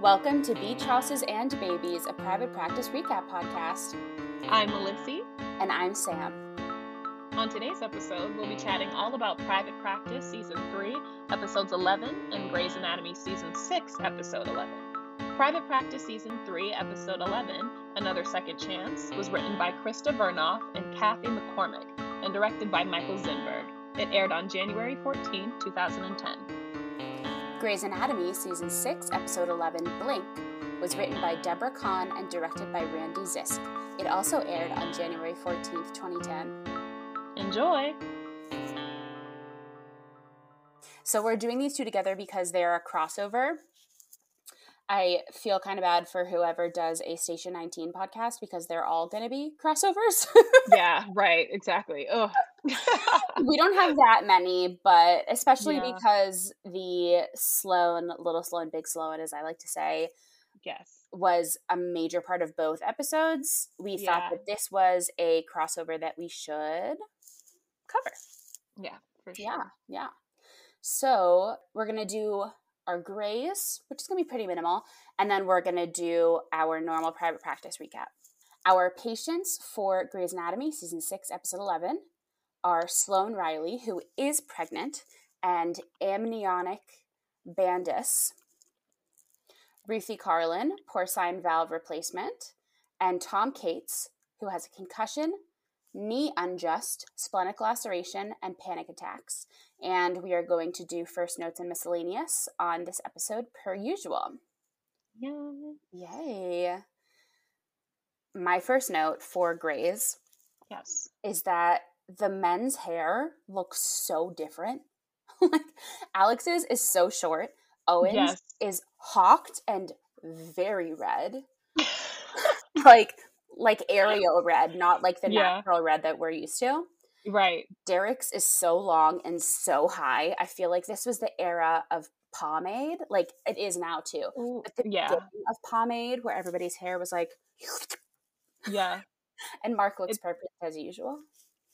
Welcome to Beach Houses and Babies, a private practice recap podcast. I'm Melessie. And I'm Sam. On today's episode, we'll be chatting all about Private Practice Season 3, Episodes 11, and Grey's Anatomy Season 6, Episode 11. Private Practice Season 3, Episode 11, Another Second Chance, was written by Krista Vernoff and Kathy McCormick and directed by Michael Zinberg. It aired on January 14, 2010. Grey's Anatomy Season 6, Episode 11, Blink, was written by Deborah Kahn and directed by Randy Zisk. It also aired on January 14th, 2010. Enjoy! So we're doing these two together because they're a crossover. I feel kind of bad for whoever does a Station 19 podcast because they're all going to be crossovers. yeah, right, exactly. Ugh. Uh, we don't have that many, but especially yeah. because the Sloan, Little Sloan, Big Sloan, as I like to say, yes, was a major part of both episodes. We yeah. thought that this was a crossover that we should cover. Yeah, for sure. Yeah, yeah. So we're gonna do our Grey's, which is gonna be pretty minimal, and then we're gonna do our normal private practice recap. Our patients for Grey's Anatomy, season six, episode 11, are Sloan Riley, who is pregnant, and amniotic bands, Ruthie Carlin, porcine valve replacement, and Tom Cates, who has a concussion, knee unjust, splenic laceration, and panic attacks. And we are going to do first notes and miscellaneous on this episode per usual. Yay. Yay. My first note for Grey's yes. is that the men's hair looks so different. like Alex's is so short. Owen's yes. is hawked and very red. like like Ariel red, not like the yeah. natural red that we're used to. Right. Derek's is so long and so high. I feel like this was the era of pomade. Like it is now too. Ooh, but the yeah. of pomade where everybody's hair was like Yeah. and Mark looks perfect as usual.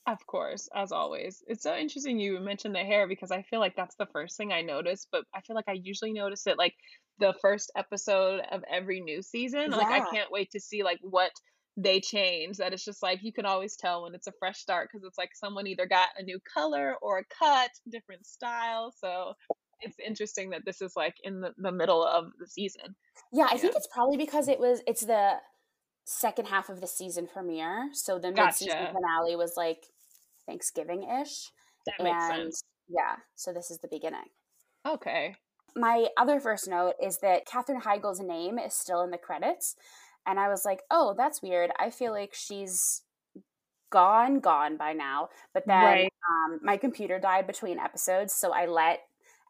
Of course, as always. It's so interesting you mentioned the hair because I feel like that's the first thing I notice, but I feel like I usually notice it like the first episode of every new season. Yeah. Like I can't wait to see like what they change. That it's just like you can always tell when it's a fresh start because it's like someone either got a new color or a cut, different style. So it's interesting that this is like in the, the middle of the season. Yeah, I yeah. think it's probably because it was it's the second half of the season premiere. So the gotcha. mid-season finale was like Thanksgiving ish. That makes and, sense. Yeah. So this is the beginning. Okay. My other first note is that Katherine Heigl's name is still in the credits. And I was like, oh, that's weird. I feel like she's gone, gone by now. But then right. um, my computer died between episodes. So I let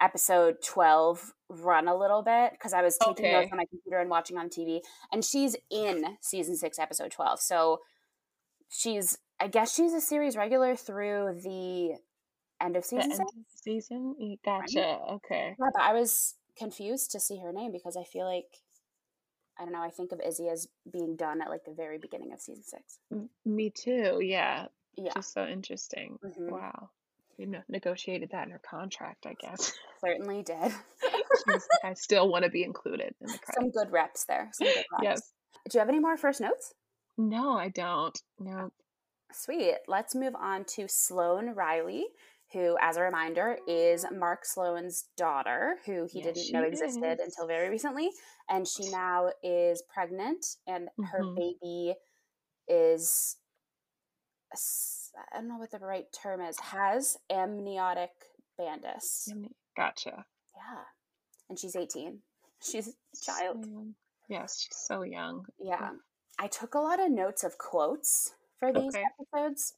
episode 12 run a little bit because I was taking okay. notes on my computer and watching on TV. And she's in season six, episode 12. So she's I guess she's a series regular through the end of season. End of season, gotcha. Right? Okay. Yeah, but I was confused to see her name because I feel like I don't know. I think of Izzie as being done at like the very beginning of season six. Me too. Yeah. Yeah. Just so interesting. Mm-hmm. Wow. You know, negotiated that in her contract, I guess. Certainly did. I still want to be included in the credits. Some good reps there. Some good reps. Yes. Do you have any more first notes? No, I don't. No. Sweet. Let's move on to Sloan Riley, who, as a reminder, is Mark Sloan's daughter, who he yes, didn't know existed is. until very recently. And she now is pregnant, and mm-hmm. her baby is, I don't know what the right term is, has amniotic bands. Gotcha. Yeah. And she's 18. She's a child. Yes, she's so young. Yeah. I took a lot of notes of quotes for these okay. episodes.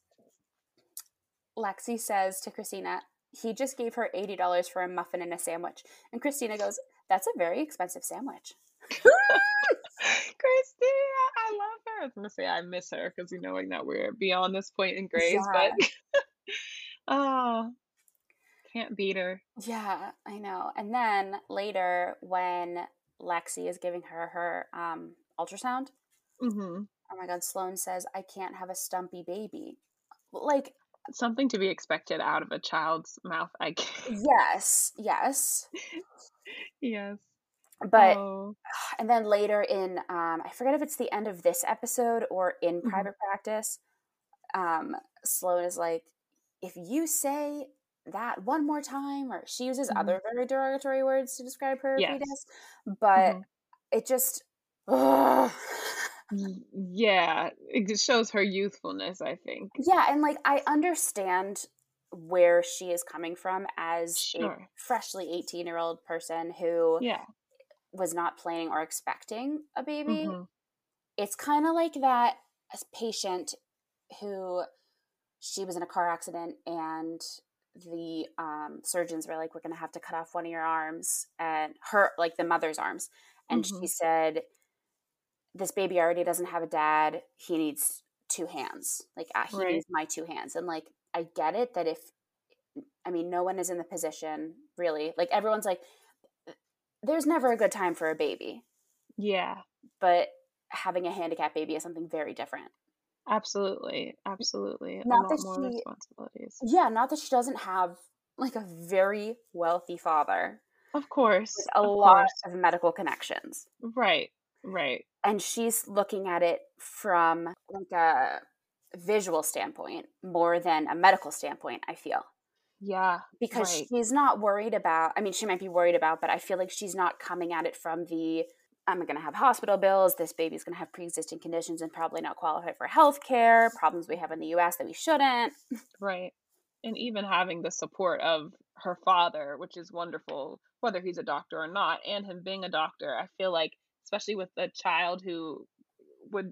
Lexie says to Cristina, he just gave her $80 for a muffin and a sandwich. And Cristina goes, That's a very expensive sandwich. Cristina, I love her. I was going to say I miss her because you knowing that we're beyond this point in Grey's, yeah. but oh, can't beat her. Yeah, I know. And then later, when Lexie is giving her her um, ultrasound, mm-hmm oh my god sloan says i can't have a stumpy baby like something to be expected out of a child's mouth i guess yes yes yes But oh. and then later in um, I forget if it's the end of this episode or in mm-hmm. private practice, um, Sloan is like, if you say that one more time, or she uses mm-hmm. other very derogatory words to describe her yes. fetus, but mm-hmm. it just. Ugh. Yeah, it shows her youthfulness, I think. Yeah, and like I understand where she is coming from as sure. a freshly 18 year old person who yeah. was not planning or expecting a baby. Mm-hmm. It's kind of like that patient who she was in a car accident and the um, surgeons were like, "We're going to have to cut off one of your arms," and her, like the mother's arms, and mm-hmm. she said, "This baby already doesn't have a dad. He needs two hands. Like uh, he right. needs my two hands." And like, I get it that if, I mean, no one is in the position really. Like everyone's like, there's never a good time for a baby. Yeah, but having a handicapped baby is something very different. Absolutely, absolutely. Not that more she, responsibilities. Yeah, not that she doesn't have like a very wealthy father. Of course. A of lot course. of medical connections. Right. Right. And she's looking at it from like a visual standpoint more than a medical standpoint, I feel. Yeah. Because right. she's not worried about I mean she might be worried about, but I feel like she's not coming at it from the I'm going to have hospital bills. This baby's going to have pre existing conditions and probably not qualify for health care, problems we have in the US that we shouldn't. Right. And even having the support of her father, which is wonderful, whether he's a doctor or not, and him being a doctor, I feel like, especially with a child who would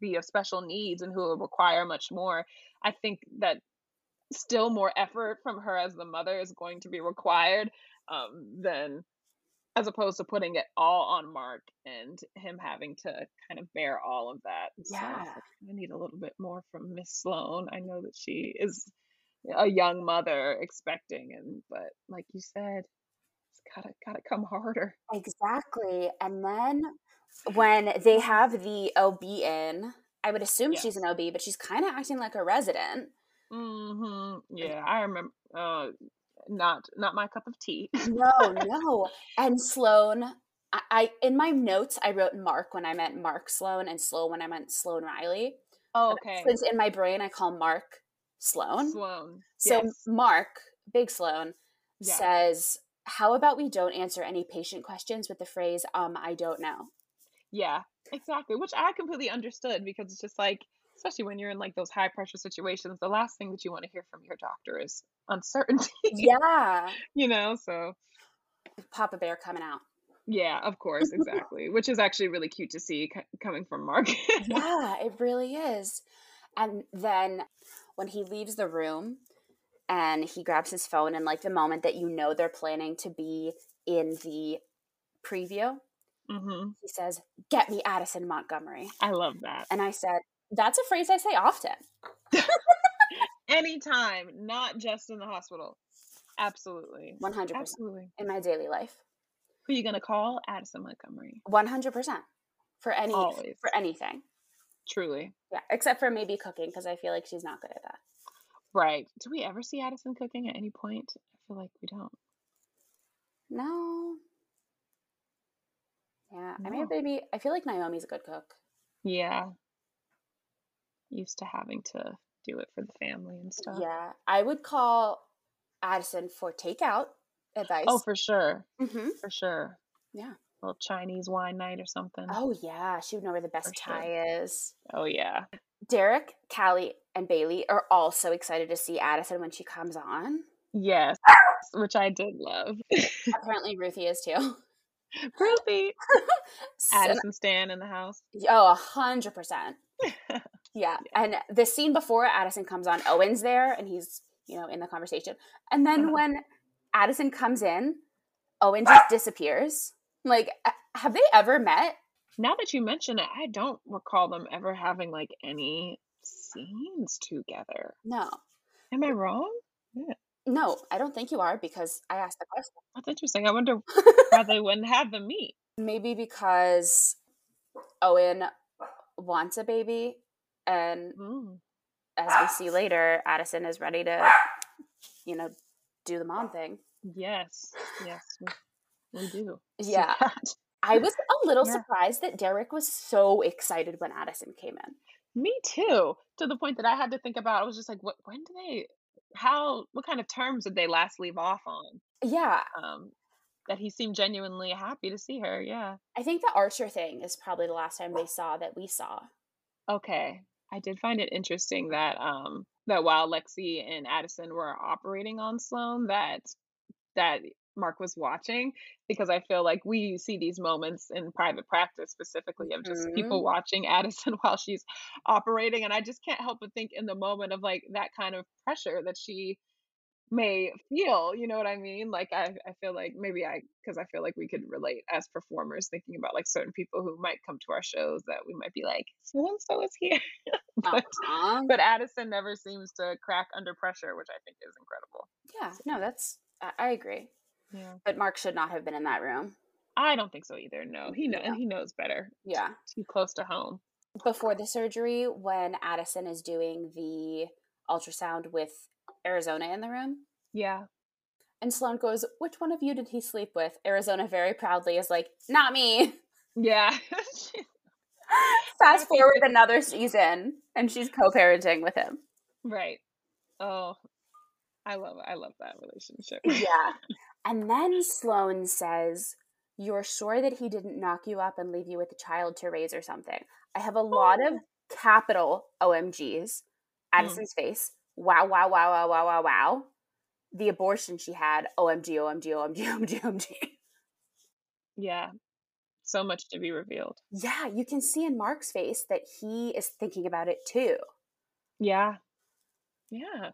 be of special needs and who would require much more, I think that still more effort from her as the mother is going to be required um, than as opposed to putting it all on Mark and him having to kind of bear all of that. Yeah. So I need a little bit more from Miss Sloan. I know that she is a young mother expecting and but like you said, gotta gotta come harder. Exactly. And then when they have the OB in, I would assume yes. she's an OB, but she's kind of acting like a resident. Mm-hmm. Yeah, I remember. Uh, not not my cup of tea. no, no. And Sloan, I, I, in my notes I wrote Mark when I meant Mark Sloan and Sloan when I meant Sloan Riley. Oh, okay. Since in my brain I call Mark Sloan. Sloan. So yes. Mark, Big Sloan, yeah. says, "How about we don't answer any patient questions with the phrase um I don't know." Yeah, exactly. Which I completely understood because it's just like especially when you're in like those high pressure situations, the last thing that you want to hear from your doctor is uncertainty. Yeah. you know, so Papa Bear coming out. Yeah, of course, exactly. Which is actually really cute to see c- coming from Mark. yeah, it really is. And then when he leaves the room and he grabs his phone, and like the moment that you know they're planning to be in the preview, mm-hmm. he says, Get me Addison Montgomery. I love that. And I said, That's a phrase I say often. Anytime, not just in the hospital. Absolutely. 100%. Absolutely. In my daily life. Who are you going to call? Addison Montgomery. 100%. For any Always. for anything. Truly. Yeah, except for maybe cooking because I feel like she's not good at that. Right. Do we ever see Addison cooking at any point? I feel like we don't. No. Yeah. I mean, maybe I feel like Naomi's a good cook. Yeah. Used to having to do it for the family and stuff. Yeah, I would call Addison for takeout advice. Oh, for sure. Mm-hmm. For sure. Yeah. Little Chinese wine night or something. Oh yeah, she would know where the best for Thai sure. is. Oh yeah. Derek, Callie, and Bailey are all so excited to see Addison when she comes on. Yes, which I did love. Apparently, Ruthie is too. Ruthie. Addison Stan in the house. Oh, a hundred percent. Yeah. And the scene before Addison comes on, Owen's there and he's, you know, in the conversation. And then uh-huh. when Addison comes in, Owen just disappears. Like, have they ever met? Now that you mention it, I don't recall them ever having like any scenes together. No. Am I wrong? Yeah. No, I don't think you are because I asked the question. That's interesting. I wonder why they wouldn't have them meet. Maybe because Owen wants a baby and mm. as we see later, Addison is ready to, you know, do the mom thing. Yes, yes, we, we do. Yeah. I was a little yeah. surprised that Derek was so excited when Addison came in. Me too. To the point that I had to think about. I was just like, what? When do they? How? What kind of terms did they last leave off on? Yeah. Um, that he seemed genuinely happy to see her. Yeah. I think the Archer thing is probably the last time they saw that we saw. Okay. I did find it interesting that um that while Lexie and Addison were operating on Sloan that that Mark was watching because I feel like we see these moments in private practice specifically of just mm-hmm. people watching Addison while she's operating and I just can't help but think in the moment of like that kind of pressure that she may feel you know what i mean like i, I feel like maybe i because i feel like we could relate as performers thinking about like certain people who might come to our shows that we might be like so and so is here but, uh-huh. but addison never seems to crack under pressure which i think is incredible yeah no that's i, I agree yeah but mark should not have been in that room i don't think so either no he know yeah. he knows better yeah too close to home before the surgery when addison is doing the ultrasound with Arizona in the room. Yeah. And Sloan goes, Which one of you did he sleep with? Arizona very proudly is like, Not me. Yeah. Fast forward another season and she's co parenting with him. Right. Oh, I love I love that relationship. yeah. And then Sloan says, You're sure that he didn't knock you up and leave you with a child to raise or something. I have a lot oh. of capital OMGs. Addison's mm. face wow, wow, wow, wow, wow, wow, wow. The abortion she had, OMG, OMG, OMG, OMG, OMG. Yeah. So much to be revealed. Yeah, you can see in Mark's face that he is thinking about it too. Yeah. Yeah.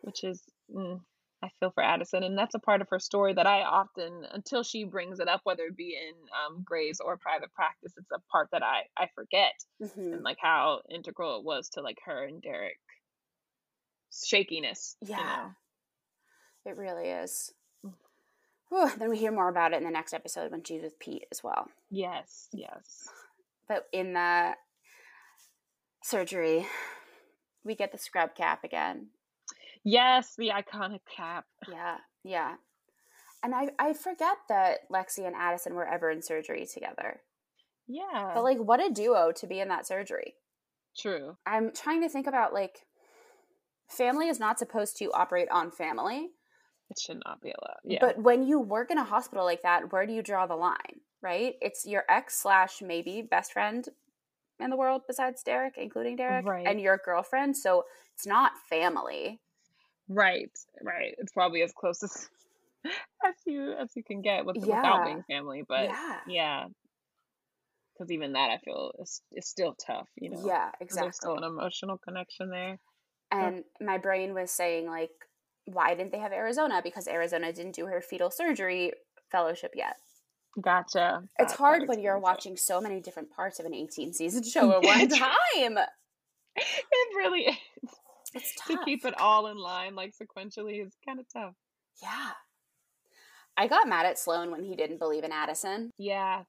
Which is, mm, I feel for Addison. And that's a part of her story that I often, until she brings it up, whether it be in um, Grey's or private practice, it's a part that I, I forget. Mm-hmm. And like how integral it was to like her and Derek shakiness. Yeah. You know? It really is. Whew, then we hear more about it in the next episode when she's with Pete as well. Yes, yes. But in the surgery, we get the scrub cap again. Yes, the iconic cap. Yeah, yeah. And I I forget that Lexie and Addison were ever in surgery together. Yeah. But like what a duo to be in that surgery. True. I'm trying to think about like family is not supposed to operate on family. It should not be allowed. Yeah. But when you work in a hospital like that, where do you draw the line? Right? It's your ex slash maybe best friend in the world besides Derek, including Derek, right. and your girlfriend. So it's not family. Right, right. It's probably as close as as you as you can get with, yeah. without being family. But yeah, yeah. Because even that, I feel is, is still tough. You know. Yeah, exactly. There's still an emotional connection there. And my brain was saying, like, why didn't they have Arizona? Because Arizona didn't do her fetal surgery fellowship yet. Gotcha. It's hard when you're watching so many different parts of an 18 season show at one time. It really is. It's tough. To keep it all in line, like sequentially, is kind of tough. Yeah. I got mad at Sloan when he didn't believe in Addison. Yeah.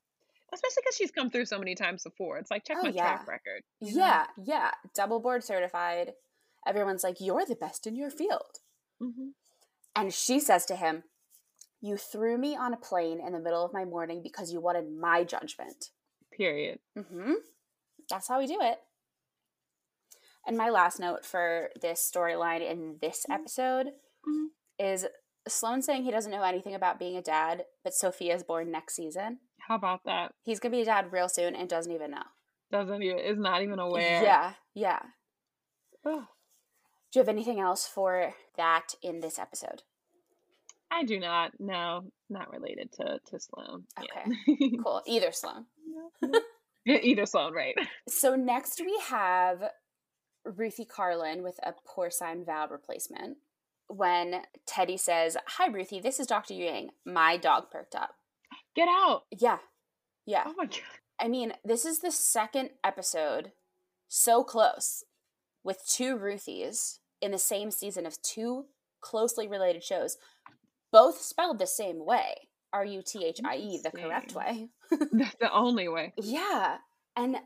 Especially because she's come through so many times before. It's like, check oh, my yeah. track record. Yeah, know? yeah. Double board certified everyone's like, You're the best in your field. Mm-hmm. And she says to him, You threw me on a plane in the middle of my morning because you wanted my judgment. Period. Mm-hmm. That's how we do it. And my last note for this storyline in this mm-hmm. episode mm-hmm. is Sloan saying he doesn't know anything about being a dad, but Sofia is born next season. How about that? He's gonna be a dad real soon and doesn't even know. Doesn't even is not even aware. Yeah, yeah. Do you have anything else for that in this episode? I do not. No, not related to to Sloan. Okay, yeah. cool. Either Sloan. Either Sloan, right? So next we have Ruthie Carlin with a porcine valve replacement. When Teddy says, "Hi, Ruthie, this is Doctor Yang," my dog perked up. Get out! Yeah, yeah. Oh my god. I mean, this is the second episode, so close, with two Ruthies in the same season of two closely related shows, both spelled the same way. R U T H I E, the correct way. That's the only way. Yeah. And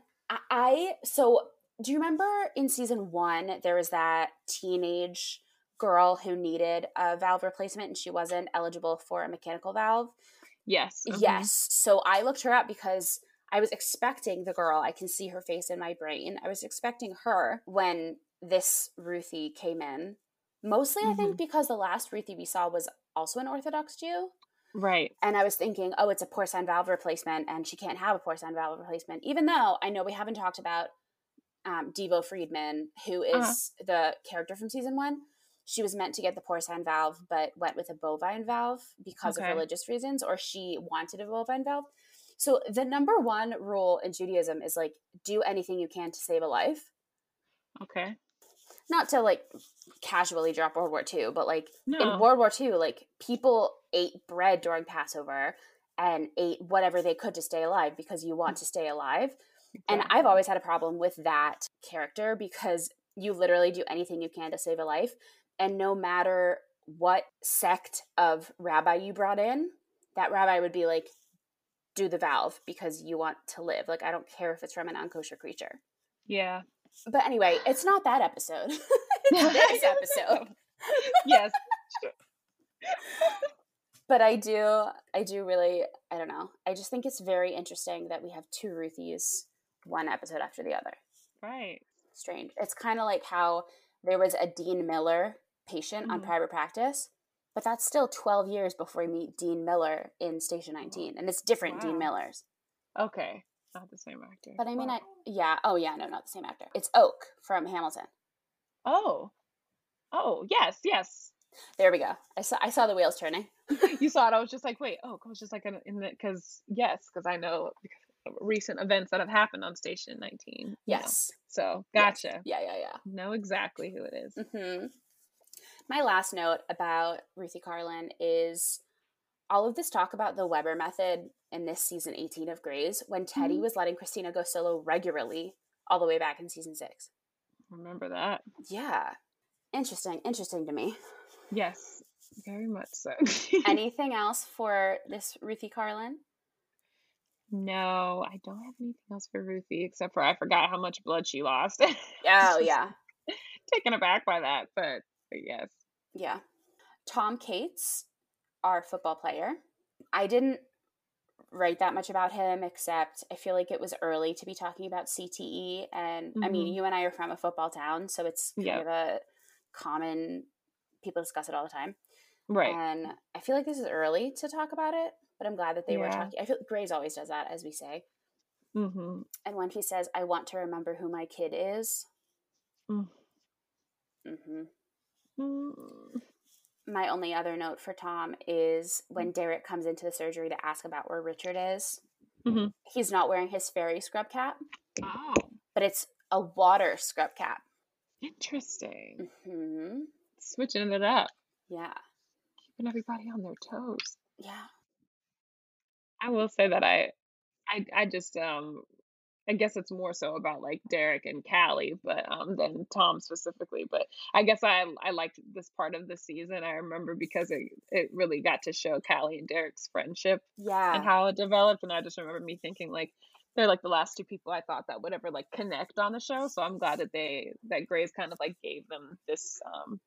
I, so do you remember in season one, there was that teenage girl who needed a valve replacement and she wasn't eligible for a mechanical valve. Yes. Mm-hmm. Yes. So I looked her up because I was expecting the girl. I can see her face in my brain. I was expecting her when this Ruthie came in. Mostly, mm-hmm. I think, because the last Ruthie we saw was also an Orthodox Jew. Right. And I was thinking, oh, it's a porcine valve replacement, and she can't have a porcine valve replacement. Even though I know we haven't talked about um, Devo Friedman, who uh-huh. uh-huh. the character from season one. She was meant to get the porcine valve, but went with a bovine valve because okay. of religious reasons, or she wanted a bovine valve. So the number one rule in Judaism is like do anything you can to save a life. Okay. Not to like casually drop World War II, but like no. in World War II, like people ate bread during Passover and ate whatever they could to stay alive because you want to stay alive. And I've always had a problem with that character because you literally do anything you can to save a life. And no matter what sect of rabbi you brought in, that rabbi would be like, do the valve because you want to live. Like, I don't care if it's from an unkosher creature. Yeah. But anyway, it's not that episode. this episode. yes. but I do, I do really, I don't know. I just think it's very interesting that we have two Ruthies, one episode after the other. Right. Strange. It's kind of like how there was a Dean Miller patient mm-hmm. on private practice but that's still 12 years before we meet Dean Miller in Station 19. And it's different wow. Dean Millers. Okay. Not the same actor. But I mean, wow. I, yeah. Oh, yeah. No, not the same actor. It's Oak from Hamilton. Oh. Oh, yes, yes. There we go. I saw I saw the wheels turning. you saw it. I was just like, wait. Oh, I was just like in, in the because yes, because I know recent events that have happened on Station 19. Yes. Know. So gotcha. Yes. Yeah, yeah, yeah. Know exactly who it is. Mm-hmm my last note about Ruthie Carlin is all of this talk about the Webber method in this season 18 of Grey's when Teddy mm-hmm. was letting Cristina go solo regularly all the way back in season six. Remember that? Yeah. Interesting. Interesting to me. Yes, very much so. anything else for this Ruthie Carlin? No, I don't have anything else for Ruthie except for I forgot how much blood she lost. oh, yeah. Taken aback by that, but, but yes. Yeah. Tom Cates, our football player. I didn't write that much about him except I feel like it was early to be talking about CTE and mm-hmm. I mean mm-hmm. you and I are from a football town so it's kind yep. of a common people discuss it all the time. Right. And I feel like this is early to talk about it, but I'm glad that they yeah. were talking. I feel Grey's always does that as we say. Mm-hmm. And when he says I want to remember who my kid is. Mm. Mhm. Mm. My only other note for Tom is when Derek comes into the surgery to ask about where Richard is. Mm-hmm. He's not wearing his fairy scrub cap. Oh. But it's a water scrub cap. Interesting. Mm-hmm. Switching it up. Yeah. Keeping everybody on their toes. Yeah. I will say that I I I just um I guess it's more so about like Derek and Callie, but um than Tom specifically. But I guess I I liked this part of the season. I remember because it it really got to show Callie and Derek's friendship. Yeah. And how it developed. And I just remember me thinking like they're like the last two people I thought that would ever like connect on the show. So I'm glad that they that Grey's kind of like gave them this um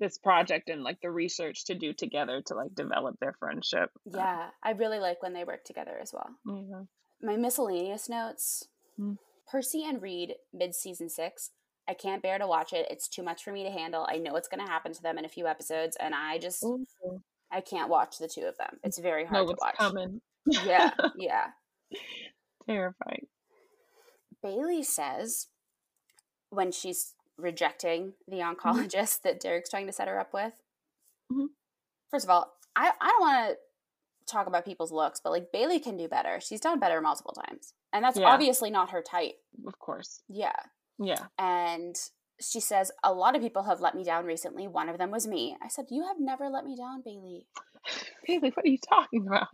this project and like the research to do together to like develop their friendship. Yeah, I really like when they work together as well. Mm-hmm my miscellaneous notes mm. Percy and Reed mid season six. I can't bear to watch it. It's too much for me to handle. I know what's going to happen to them in a few episodes, and I just Ooh. I can't watch the two of them. It's very hard to watch. Coming. yeah, yeah. Terrifying. Bailey says when she's rejecting the mm-hmm. oncologist mm-hmm. that Derek's trying to set her up with. Mm-hmm. First of all, I, I don't want to talk about people's looks, but like Bailey can do better. She's done better multiple times. And that's yeah. obviously not her type. Of course. Yeah. Yeah. And she says, A lot of people have let me down recently. One of them was me. I said, You have never let me down, Bailey. Bailey, what are you talking about?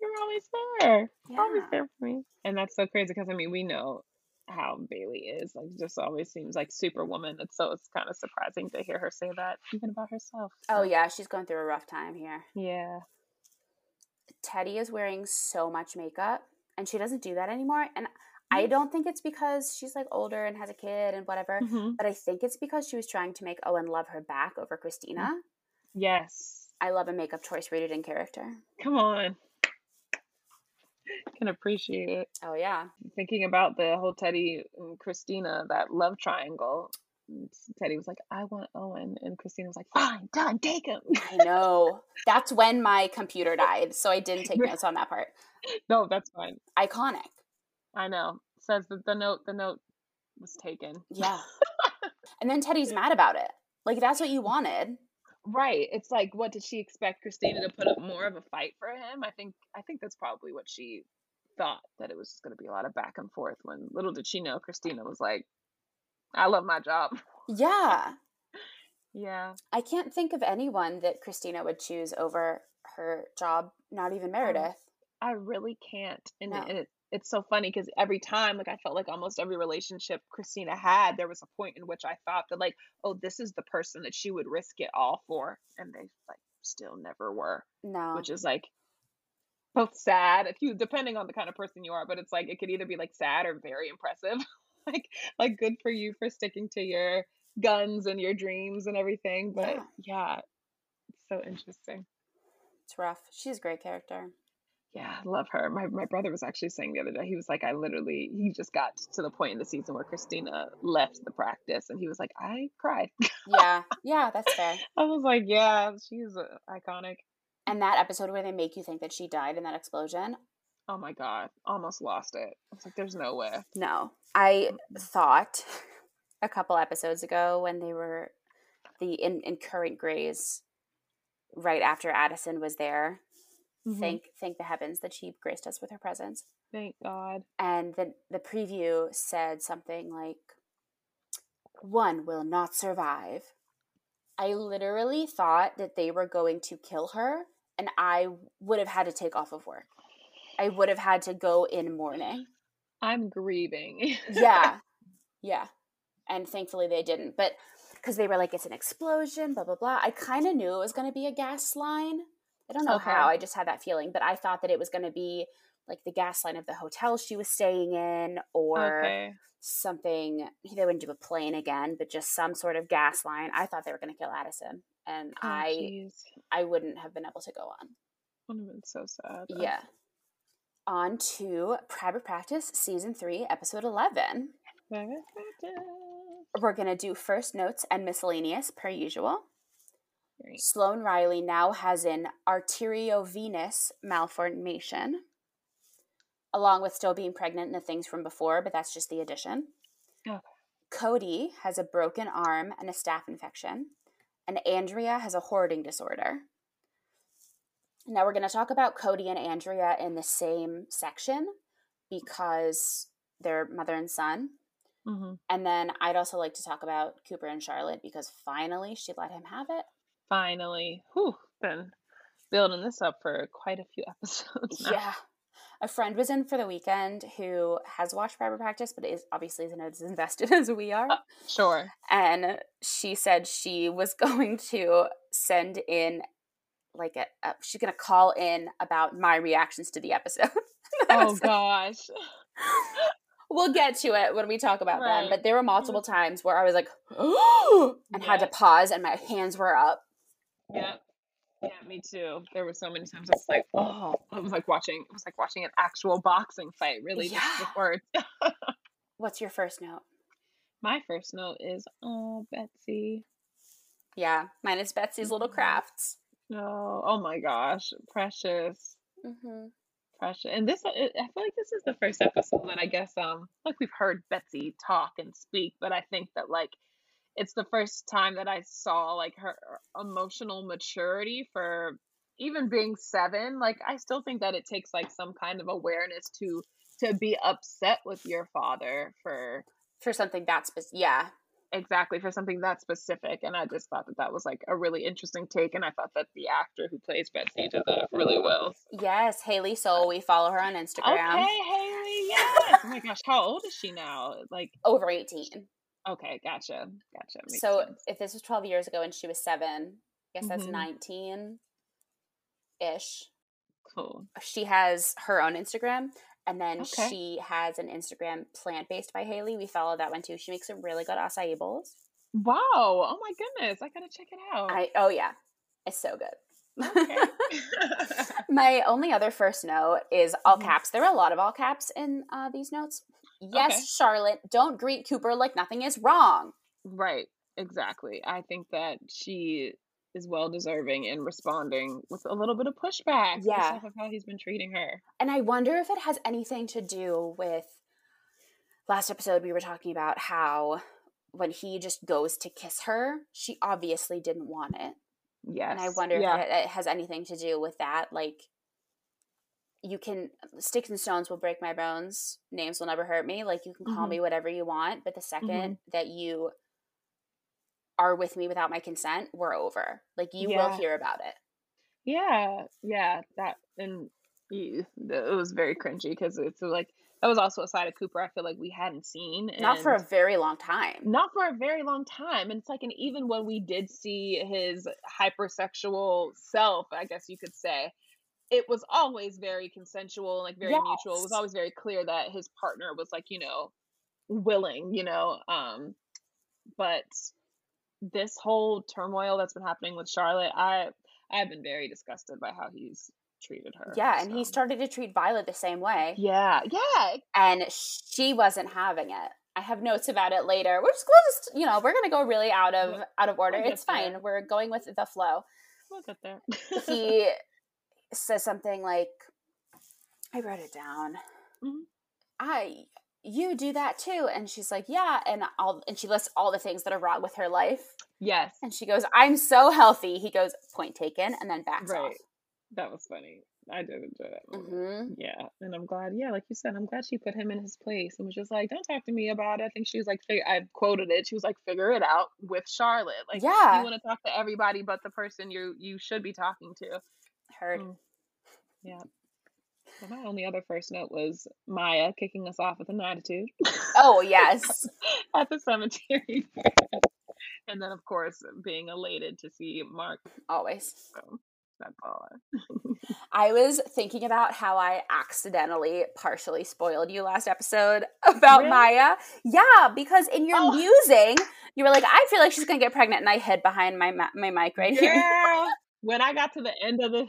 You're always there. Yeah. Always there for me. And that's so crazy because I mean, we know how Bailey is. Like, just always seems like superwoman. And so it's kind of surprising to hear her say that even about herself. So. Oh, yeah. She's going through a rough time here. Yeah. Teddy is wearing so much makeup and she doesn't do that anymore. And I don't think it's because she's like older and has a kid and whatever, Mhm. but I think it's because she was trying to make Owen love her back over Cristina. Yes. I love a makeup choice rooted in character. Come on. Can appreciate it. Oh yeah. Thinking about the whole Teddy and Cristina, that love triangle. Teddy was like, I want Owen. And Cristina was like, fine, done, take him. I know. That's when my computer died, so I didn't take notes on that part. no, that's fine. Iconic. I know. Says that the note the note was taken. Yeah. and then Teddy's mad about it. Like that's what you wanted. Right. It's like what did she expect Cristina to put up more of a fight for him? I think I think that's probably what she thought that it was just going to be a lot of back and forth when little did she know Cristina was like I love my job. Yeah. Yeah. I can't think of anyone that Cristina would choose over her job, not even Meredith. I really can't. And, No. and it, it's so funny because every time, like, I felt like almost every relationship Cristina had, there was a point in which I thought that, like, oh, this is the person that she would risk it all for. And they, like, still never were, No. which is like both sad, if you, depending on the kind of person you are, but it's like, it could either be like sad or very impressive. like, like, good for you for sticking to your guns and your dreams and everything. But Yeah. yeah, it's so interesting. it's rough. She's a great character. Yeah, I love her. My my brother was actually saying the other day, he was like, I literally, he just got to the point in the season where Cristina left the practice, and he was like, I cried. Yeah. Yeah, that's fair. I was like, yeah, she's uh, iconic. And that episode where they make you think that she died in that explosion. Oh my god, almost lost it. I was like, there's no way. No. I thought a couple episodes ago when they were the in, in current Grey's right after Addison was there. Mhm. Thank thank the heavens that she graced us with her presence. Thank God. and the the preview said something like one will not survive i literally thought that they were going to kill her and i would have had to take off of work i would have had to go in mourning I'm grieving. yeah yeah and thankfully they didn't but because they were like it's an explosion blah blah blah i kind of knew it was going to be a gas line i don't know Okay. how i just had that feeling but i thought that it was going to be like the gas line of the hotel she was staying in or okay. something they wouldn't do a plane again but just some sort of gas line i thought they were going to kill addison and Oh, i jeez. i wouldn't have been able to go on Would have been so sad. yeah on to private practice season 3 episode 11 we're going to do first notes and miscellaneous per usual Great. sloan riley now has an arteriovenous malformation along with still being pregnant and the things from before but that's just the addition Okay. Cody has a broken arm and a staph infection, and Andrea has a hoarding disorder. Now we're going to talk about Cody and Andrea in the same section because they're mother and son. hmm And then I'd also like to talk about Cooper and Charlotte because finally she let him have it. Finally. Whew. Been building this up for quite a few episodes now. Yeah. A friend was in for the weekend who has watched private practice, but is obviously isn't as invested as we are. Uh, sure. and she said she was going to send in like a, a she's going to call in about my reactions to the episode Oh gosh. we'll get to it when we talk about them but there were multiple mm-hmm. times where i was like and had to pause and my hands were up Yeah. Yeah, me too. There were so many times I was like, oh, it was like watching, it was like watching an actual boxing fight, really, just Yeah. words. what's your first note My first note is, oh, Betsy. yeah mine is betsy's little Mhm. crafts No, oh my gosh, precious, mm-hmm. precious. And this, I I feel like this is the first episode that I guess, um, like we've heard Betsy talk and speak, but I think that like it's the first time that I saw like her emotional maturity for even being seven. Like I still think that it takes like some kind of awareness to to be upset with your father for for something that's spec- yeah. Exactly for something that specific and i just thought that that was like a really interesting take and i thought that the actor who plays betsy did that really well. Yes haley So we follow her on instagram. Okay haley yes! Oh my gosh how old is she now? Like over 18 okay gotcha gotcha Makes so sense. if this was 12 years ago and she was seven I guess that's Mhm. 19 ish cool she has her own instagram And then okay. she has an Instagram plant based by Haley. We follow that one too. She makes some really good acai bowls. Wow. Oh my goodness. I gotta check it out. I oh yeah. It's so good. Okay. my only other first note is all mm-hmm. caps. There are a lot of all caps in uh, these notes. Yes, okay. Charlotte, don't greet Cooper like nothing is wrong. Right. Exactly. I think that she is well deserving in responding with a little bit of pushback yeah. of how he's been treating her. And I wonder if it has anything to do with last episode we were talking about how when he just goes to kiss her, she obviously didn't want it. Yes. And I wonder yeah. if it has anything to do with that. Like, you can, sticks and stones will break my bones, names will never hurt me. Like, you can call mm-hmm. me whatever you want, but the 2nd mm-hmm. that you are with me without my consent, we're over. Like you yeah. will hear about it. Yeah, yeah, that and it was very cringy because it's like that was also a side of Cooper I feel like we hadn't seen. Not for a very long time. Not for a very long time. And it's like, and even when we did see his hypersexual self, I guess you could say, it was always very consensual, like very yes. mutual. It was always very clear that his partner was like, you know, willing, you know. Um, but this whole turmoil that's been happening with Charlotte, I I've been very disgusted by how he's treated her. Yeah, and so. he started to treat Violet the same way. Yeah, yeah. And she wasn't having it. I have notes about it later. We're just, we'll just you know, we're gonna go really out of out of order. We'll it's fine. There. We're going with the flow. We'll get there. he says something like, I wrote it down. Mm-hmm. I you do that too. And she's like yeah and all and she lists all the things that are wrong with her life. Yes. And she goes i'm so healthy. He goes point taken and then backs right. off that was funny. I did enjoy that mm-hmm. yeah and i'm glad yeah like you said i'm glad she put him in his place and was just like don't talk to me about it. I think she was like i quoted it. She was like figure it out with charlotte. Like yeah you want to talk to everybody but the person you you should be talking to heard mm. yeah well, my only other first note was Maya kicking us off with an attitude. Oh, yes. At the cemetery. and then, of course, being elated to see Mark. Always. So that's all. I was thinking about how I accidentally partially spoiled you last episode about really? Maya. Yeah, because in your oh. musing, you were like, I feel like she's going to get pregnant. And I hid behind my, my mic right here. When I got to the end of the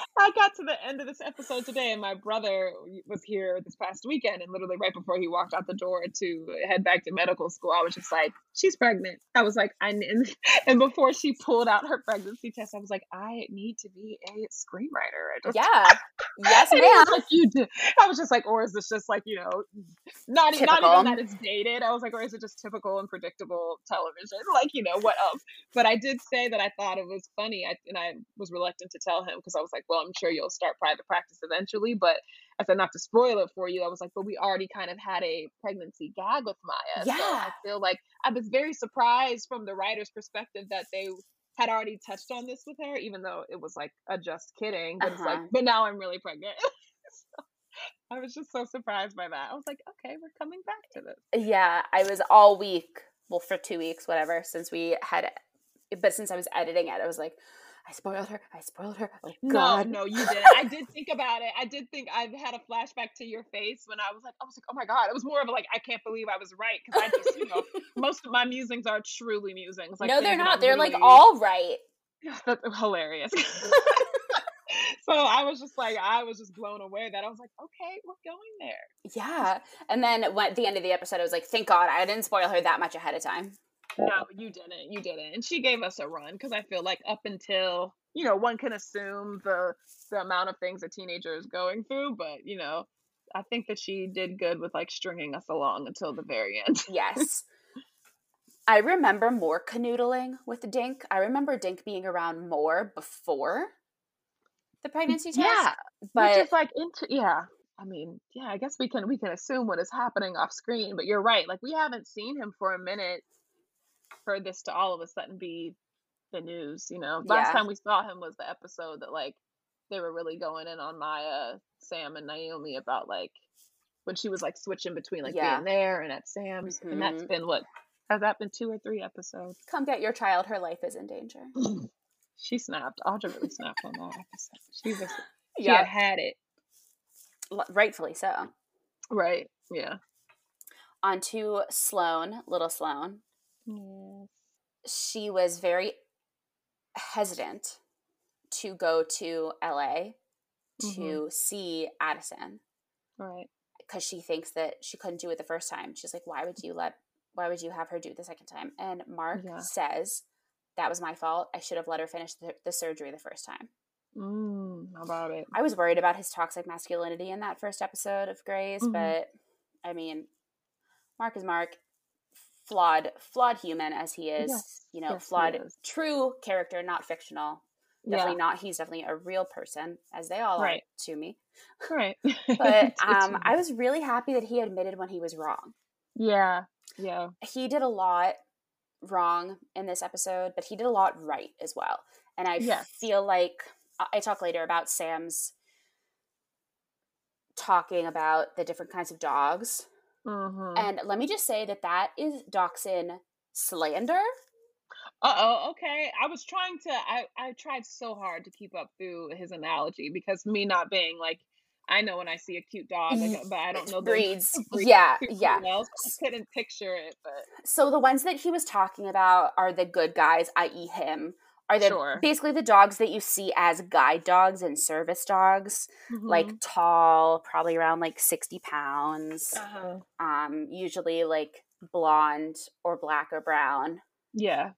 I got to the end of this episode today, and my brother was here this past weekend. And literally, right before he walked out the door to head back to medical school, I was just like, "She's pregnant." I was like, "I," and, and before she pulled out her pregnancy test, I was like, "I need to be a screenwriter." I just, yeah, yes, ma'am. Like you do. I was just like, or is this just like you know, not typical. not even that it's dated? I was like, or is it just typical and predictable television? Like you know what else? But I did say that I thought it was funny, I, and I was reluctant to tell him because I was like, well, I'm sure you'll start private practice eventually. But I said not to spoil it for you. I was like, but we already kind of had a pregnancy gag with Maya. Yeah. So I feel like I was very surprised from the writer's perspective that they had already touched on this with her, even though it was like a just kidding. But uh-huh. it's like, uh-huh. but now I'm really pregnant. so I was just so surprised by that. I was like, okay, we're coming back to this. Yeah, I was all week, well, for two weeks, whatever, since we had, but since I was editing it, I was like, I spoiled her. I spoiled her. Oh God. No, no, you didn't. I did think about it. I did think I had a flashback to your face when I was like, I was like, oh my God. It was more of a like, I can't believe I was right because I just, you know, most of my musings are truly musings. Like, no, they're not. They're like all right. That's uh, hilarious. so I was just like, I was just blown away that I was like, okay, we're going there. Yeah. And then at the end of the episode, I was like, thank God I didn't spoil her that much ahead of time. No, you didn't. You didn't. And she gave us a run because I feel like up until you know one can assume the the amount of things a teenager is going through, but you know I think that she did good with like stringing us along until the very end. yes. I remember more canoodling with Dink. I remember Dink being around more before the mm, pregnancy test. Yeah, but just like into yeah. I mean, yeah, I guess we can we can assume what is happening off screen, but you're right. Like we haven't seen him for a minute for this to all of a sudden be the news. You know, last yeah. time we saw him was the episode that like they were really going in on Maya, Sam, and Naomi about like when she was like switching between like yeah. being there and at Sam's, mm-hmm. and that's mm-hmm. been what has that been two or three episodes? Come get your child; her life is in danger. she snapped. Audra really snapped on that episode. She was she yeah. had had it. rightfully so. Right. Yeah. On to Sloan, little Sloan. Yes. She was very hesitant to go to LA to Mm-hmm. see Addison Right. because she thinks that she couldn't do it the first time. She's like, why would you let, why would you have her do it the second time? And Mark Yeah. says, that was my fault. I should have let her finish the, the surgery the first time. Mm, how about it? I was worried about his toxic masculinity in that first episode of Grey's, Mhm. but I mean, Mark is Mark, flawed, flawed human as he is. Yes, You know, yes, flawed, true character, not fictional. Definitely not. He's definitely a real person, as they all Right. are to me. Right. But um, I was really happy that he admitted when he was wrong. yeah. Yeah. He did a lot wrong in this episode, but he did a lot right as well. And I Yes. feel like I talk later about Sam's talking about the different kinds of dogs. Mm-hmm. And let me just say that that is dachshund slander. Uh oh, okay. I was trying to I I tried so hard to keep up through his analogy because me not being like I know when I see a cute dog, like, but I don't know the breeds. Yeah, yeah. well, so I couldn't picture it, but So the ones that he was talking about are the good guys, i.e., him. Are the Sure. basically the dogs that you see as guide dogs and service dogs, like Mhm. tall, probably around like sixty pounds. uh-huh. Um, usually like blonde or black or brown. yeah,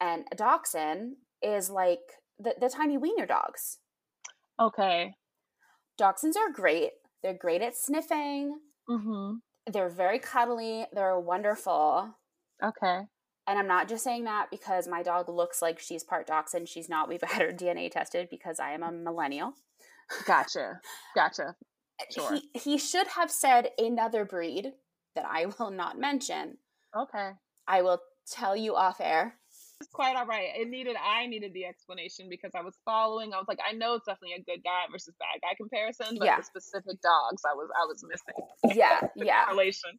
And a dachshund is like the, the tiny wiener dogs. okay. Dachshunds are great. They're great at sniffing. Mm-hmm. They're very cuddly. They're wonderful. Okay. And I'm not just saying that because my dog looks like she's part dachshund. She's not. We've had her DNA tested because I am a millennial. Gotcha. Gotcha. Eh, sure. He, he should have said another breed that I will not mention. Okay. I will tell you off air. It's quite all right. It needed I needed the explanation because I was following. I was like, I know it's definitely a good guy versus bad guy comparison, but Yeah. the specific dogs I was I was missing. Yeah, yeah. Relation.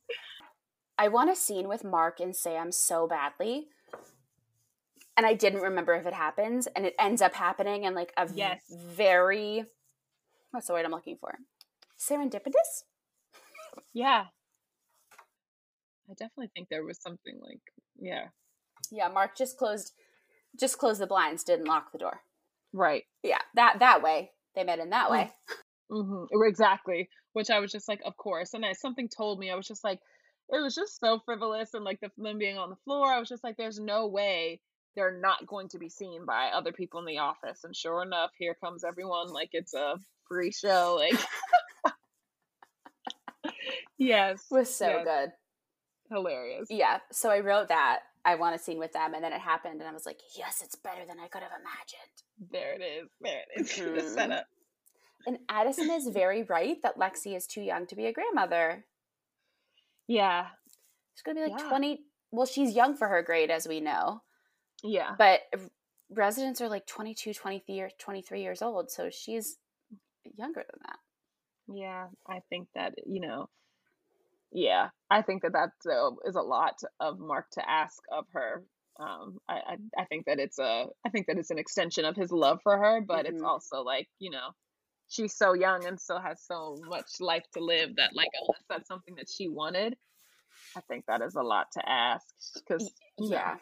I want a scene with Mark and Sam so badly. And I didn't remember if it happens, and it ends up happening in like a Yes. very what's the word I'm looking for? Serendipitous? Yeah. I definitely think there was something like yeah. Yeah, Mark just closed just closed the blinds, didn't lock the door. Right. Yeah, that that way. They met in that way. Mm-hmm. Exactly. Which I was just like, of course. And I, something told me, I was just like, it was just so frivolous. And like the, them being on the floor, I was just like, there's no way they're not going to be seen by other people in the office. And sure enough, here comes everyone like it's a free show. Like, yes. It was so yes, good. Hilarious. Yeah, so I wrote that. I want a scene with them, and then it happened, and I was like, yes, it's better than I could have imagined. There it is. There it is. the Mhm. setup. And Addison is very right that Lexie is too young to be a grandmother. Yeah. She's gonna be like Yeah. 20. Well, she's young for her grade, as we know, Yeah. but residents are like 22, 23, 23 years old, so she's younger than that. Yeah, I think that you know, yeah, I think that that uh, is a lot of Mark to ask of her. Um, I, I I think that it's a I think that it's an extension of his love for her, but it's Mhm. also like you know, she's so young and still has so much life to live that like unless that's something that she wanted, I think that is a lot to ask because Yeah.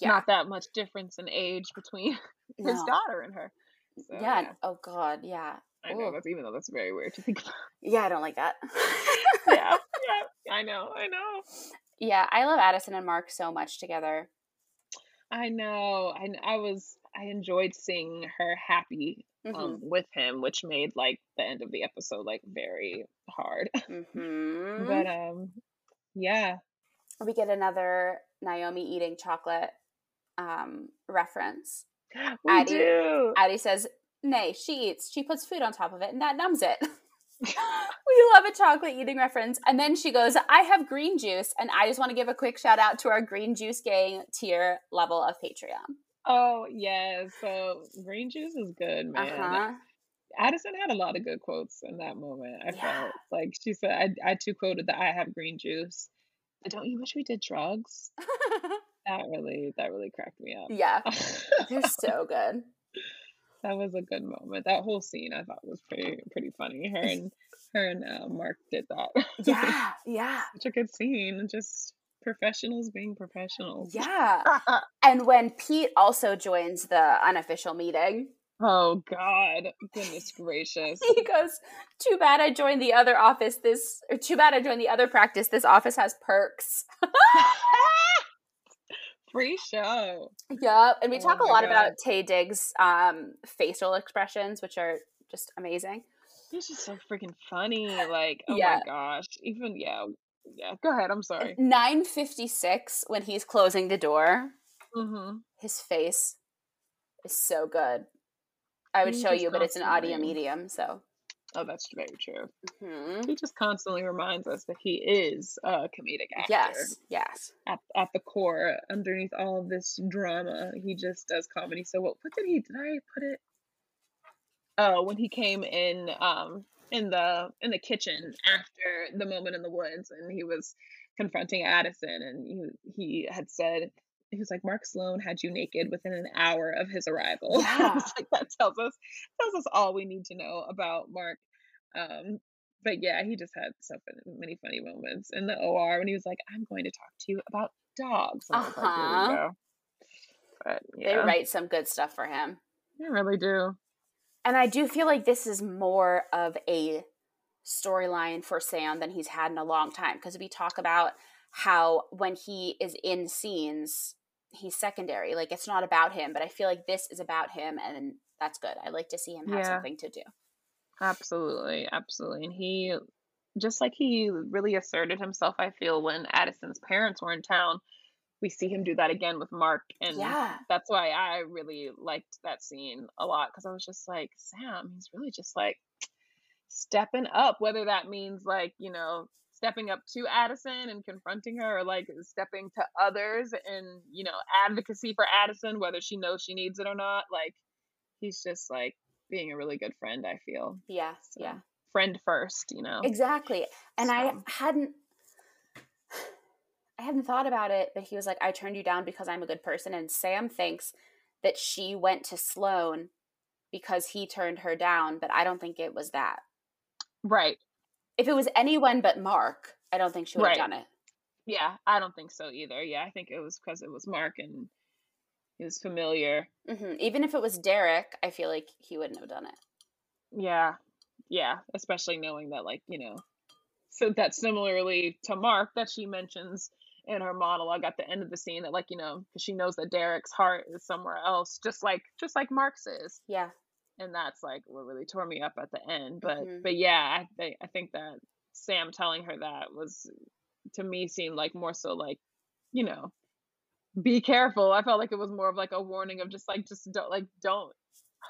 Yeah. not that much difference in age between his daughter and her. So, yeah. yeah, Oh, God. Yeah. I know that's even though that's very weird to think about. Yeah, I don't like that. yeah, yeah, I know, I know. yeah, I love Addison and Mark so much together. I know. I I was I enjoyed seeing her happy hmm um with him, which made like the end of the episode like very hard. hmm But um yeah. we get another Naomi eating chocolate um, reference. We Addie- do. Addie says, Nay, she eats. She puts food on top of it, and that numbs it. we love a chocolate eating reference. And then she goes, I have green juice. And I just want to give a quick shout out to our green juice gang tier level of Patreon. Oh yeah, so green juice is good, man. huh. Addison had a lot of good quotes in that moment. I Yeah. felt like she said I I too quoted that I have green juice. But don't you wish we did drugs? That really that really cracked me up. yeah, they're so good. that was a good moment. That whole scene I thought was pretty pretty funny. Her and her and uh, Mark did that. Yeah, yeah. Such a good scene. Just professionals being professionals. Yeah. and when Pete also joins the unofficial meeting. Oh God. Goodness gracious. He goes, Too bad I joined the other office this or too bad I joined the other practice. This office has perks. Free show. Yeah. And we Oh talk a lot God. about Taye Diggs' um, facial expressions, which are just amazing. He's just so freaking funny. Like, oh Yeah. my gosh. Even yeah. Yeah. Go ahead. I'm sorry. 956 when he's closing the door, Mm-hmm. his face is so good. I would He show you, but it's an audio medium, so. Oh, that's very true. Mhm. He just constantly reminds us that he is a comedic actor. Yes, yes. At, at the core, underneath all of this drama, he just does comedy. So what? What did he? Did I put it? Oh, when he came in, um, in the in the kitchen after the moment in the woods, and he was confronting Addison, and he he had said. He was like, Mark Sloan had you naked within an hour of his arrival. Yeah. Like that tells us tells us all we need to know about Mark. Um, but yeah, he just had so many funny moments in the OR when he was like, "I'm going to talk to you about dogs." And I like, Uh-huh. go." But They write some good stuff for him. they really do. And I do feel like this is more of a storyline for Sam than he's had in a long time because we talk about how when he is in scenes, he's secondary. Like it's not about him, but I feel like this is about him and that's good. I like to see him have Yeah. something to do. Absolutely, absolutely. And he, just like he really asserted himself, I feel, when Addison's parents were in town, we see him do that again with Mark. And Yeah. that's why I really liked that scene a lot because I was just like, Sam, he's really just like stepping up, whether that means like, you know, stepping up to Addison and confronting her or like stepping to others and, you know, advocacy for Addison, whether she knows she needs it or not. Like, he's just like being a really good friend, I feel. Yeah. So, Yeah. Friend first, you know? Exactly. And So- I hadn't thought about it, but he was like, I turned you down because I'm a good person. And Sam thinks that she went to Sloan because he turned her down, but I don't think it was that. Right. If it was anyone but Mark, I don't think she would have Right. done it. Yeah, I don't think so either. Yeah, I think it was because it was Mark and he was familiar. hmm Even if it was Derek, I feel like he wouldn't have done it. Yeah, yeah, especially knowing that, like, you know, so that similarly to Mark that she mentions in her monologue at the end of the scene that, like, you know, because she knows that Derek's heart is somewhere else, just like just like Mark's is, Yeah. and that's like what really tore me up at the end. But Mhm. but yeah, I think I think that Sam telling her that was to me seemed like more so like, you know, be careful. I felt like it was more of like a warning of just like just don't like don't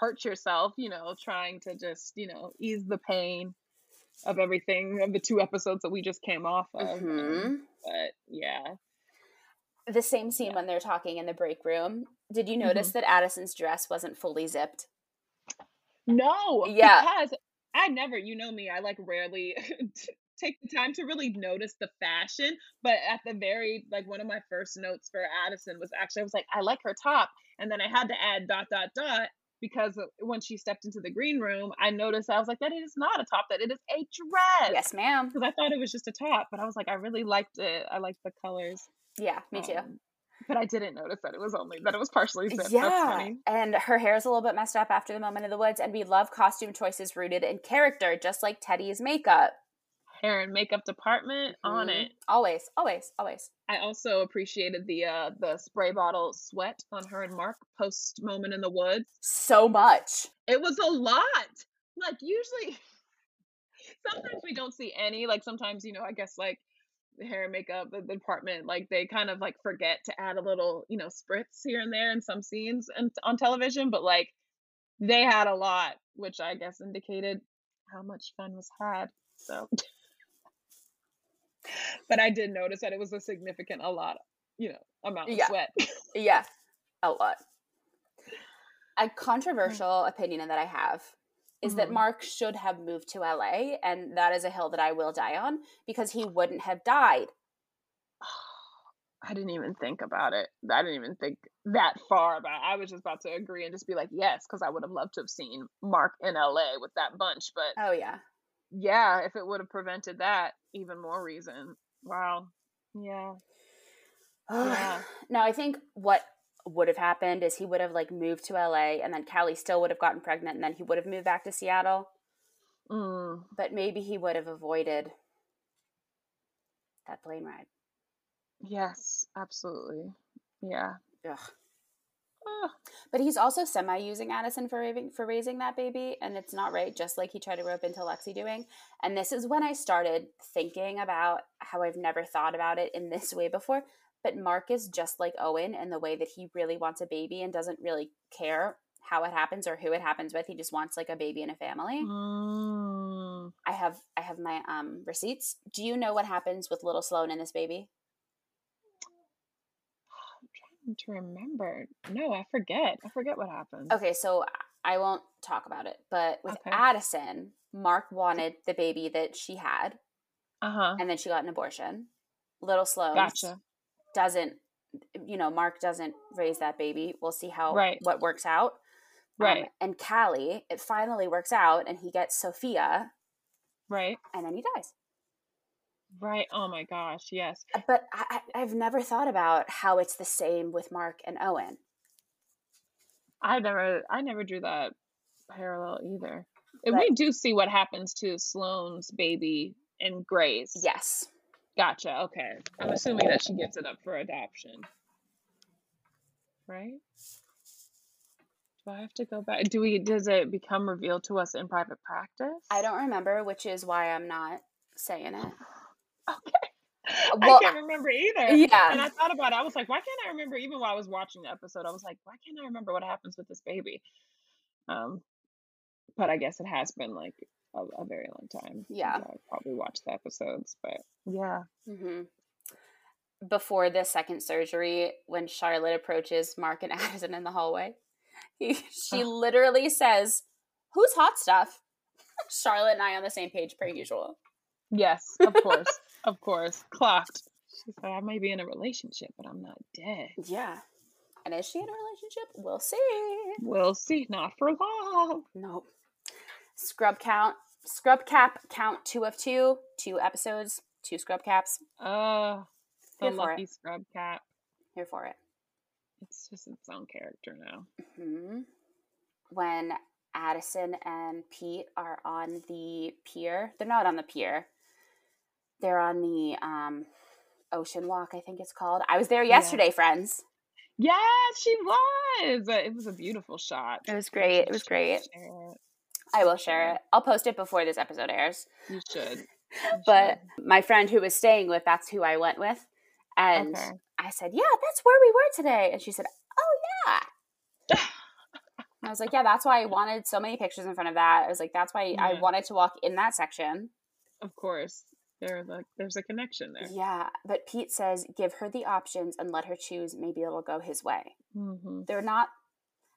hurt yourself, you know, trying to just, you know, ease the pain of everything of the two episodes that we just came off of. Um, Mhm. But yeah. The same scene Yeah. when they're talking in the break room. Did you mm-hmm. notice that Addison's dress wasn't fully zipped? No. Yeah. Because I never, you know me, I like rarely take the time to really notice the fashion. But at the very like one of my first notes for Addison was actually I was like, I like her top. And then I had to add dot dot dot because when she stepped into the green room, I noticed I was like, that it is not a top, that it is a dress. Yes, ma'am. Because I thought it was just a top, but I was like, I really liked it. I liked the colors. Yeah, me too. Um, but I didn't notice that it was only that it was partially zipped. That's Yeah, funny. and her hair is a little bit messed up after the moment in the woods, and we love costume choices rooted in character, just like Teddy's makeup. Hair and makeup department on Mhm. it. Always, always, always. I also appreciated the uh the spray bottle sweat on her and Mark post moment in the woods. So much. It was a lot. Like usually sometimes we don't see any. Like sometimes, you know, I guess like the hair and makeup, the, the department, like they kind of like forget to add a little, you know, spritz here and there in some scenes and on television, but like they had a lot, which I guess indicated how much fun was had. So but I did notice that it was a significant a lot, you know, amount of Yeah. sweat. Yeah, a lot. A controversial opinion that I have is that Mhm. Mark should have moved to LA, and that is a hill that I will die on because he wouldn't have died. I didn't even think about it. I didn't even think that far about it. I was just about to agree and just be like, yes, because I would have loved to have seen Mark in LA with that bunch. But oh yeah, yeah, if it would have prevented that, even more reason. Wow. Yeah. yeah. Now I think what would have happened is he would have like moved to LA and then Callie still would have gotten pregnant and then he would have moved back to Seattle. Mm. But maybe he would have avoided that plane ride. Yes, absolutely. Yeah. Ugh. But he's also semi using Addison for raising, for raising that baby, and it's not right, just like he tried to rope into Lexie doing. And this is when I started thinking about how I've never thought about it in this way before. But Mark is just like Owen in the way that he really wants a baby and doesn't really care how it happens or who it happens with. He just wants like a baby and a family. Mm. I have I have my um receipts. Do you know what happens with little Sloan and this baby? To remember. No, I forget. I forget what happened. Okay, so I won't talk about it. But with Okay. Addison, Mark wanted the baby that she had, Uh huh. and then she got an abortion. Little Sloan Gotcha. doesn't, you know, Mark doesn't raise that baby. We'll see how Right. what works out. Um, Right. and Callie, it finally works out, and he gets Sofia, Right. and then he dies. Right. Oh my gosh. Yes. Uh, but I, I've never thought about how it's the same with Mark and Owen. I never. I never drew that parallel either. And But- we do see what happens to Sloan's baby in Grey's. Yes. Gotcha. Okay. I'm assuming that she gives it up for adoption. Right? Do I have to go back? Do we does it become revealed to us in private practice? I don't remember, which is why I'm not saying it. Okay. Well, I can't remember either. yeah. And I thought about it. I was like, why can't I remember even while I was watching the episode? I was like, why can't I remember what happens with this baby? Um but I guess it has been like a, a very long time. Yeah. I probably watched the episodes, but yeah. hmm Before the second surgery, when Charlotte approaches Mark and Addison in the hallway, he, she Ugh. literally says, Who's hot stuff? Charlotte and I on the same page, per usual. Yes, of course. Of course. Clocked. She said, I may be in a relationship, but I'm not dead. Yeah. And is she in a relationship? We'll see. We'll see. Not for long. Nope. Scrub count. Scrub cap count two of two. Two episodes. Two scrub caps. Uh, the Here lucky scrub cap. Here for it. It's just its own character now. hmm When Addison and Pete are on the pier, they're not on the pier. They're on the um, ocean walk, I think it's called. I was there Yeah. yesterday, friends. Yes, she was. It was a beautiful shot. It was great. It was great. I will share it. I'll post it before this episode airs. You should. You But should. my friend who was staying with, that's who I went with. And Okay. I said, Yeah, that's where we were today. And she said, Oh, yeah. I was like, Yeah, that's why I wanted so many pictures in front of that. I was like, That's why I wanted to walk in that section. Of course. There's a there's a connection there. Yeah. But Pete says, Give her the options and let her choose. Maybe it'll go his way. hmm They're not,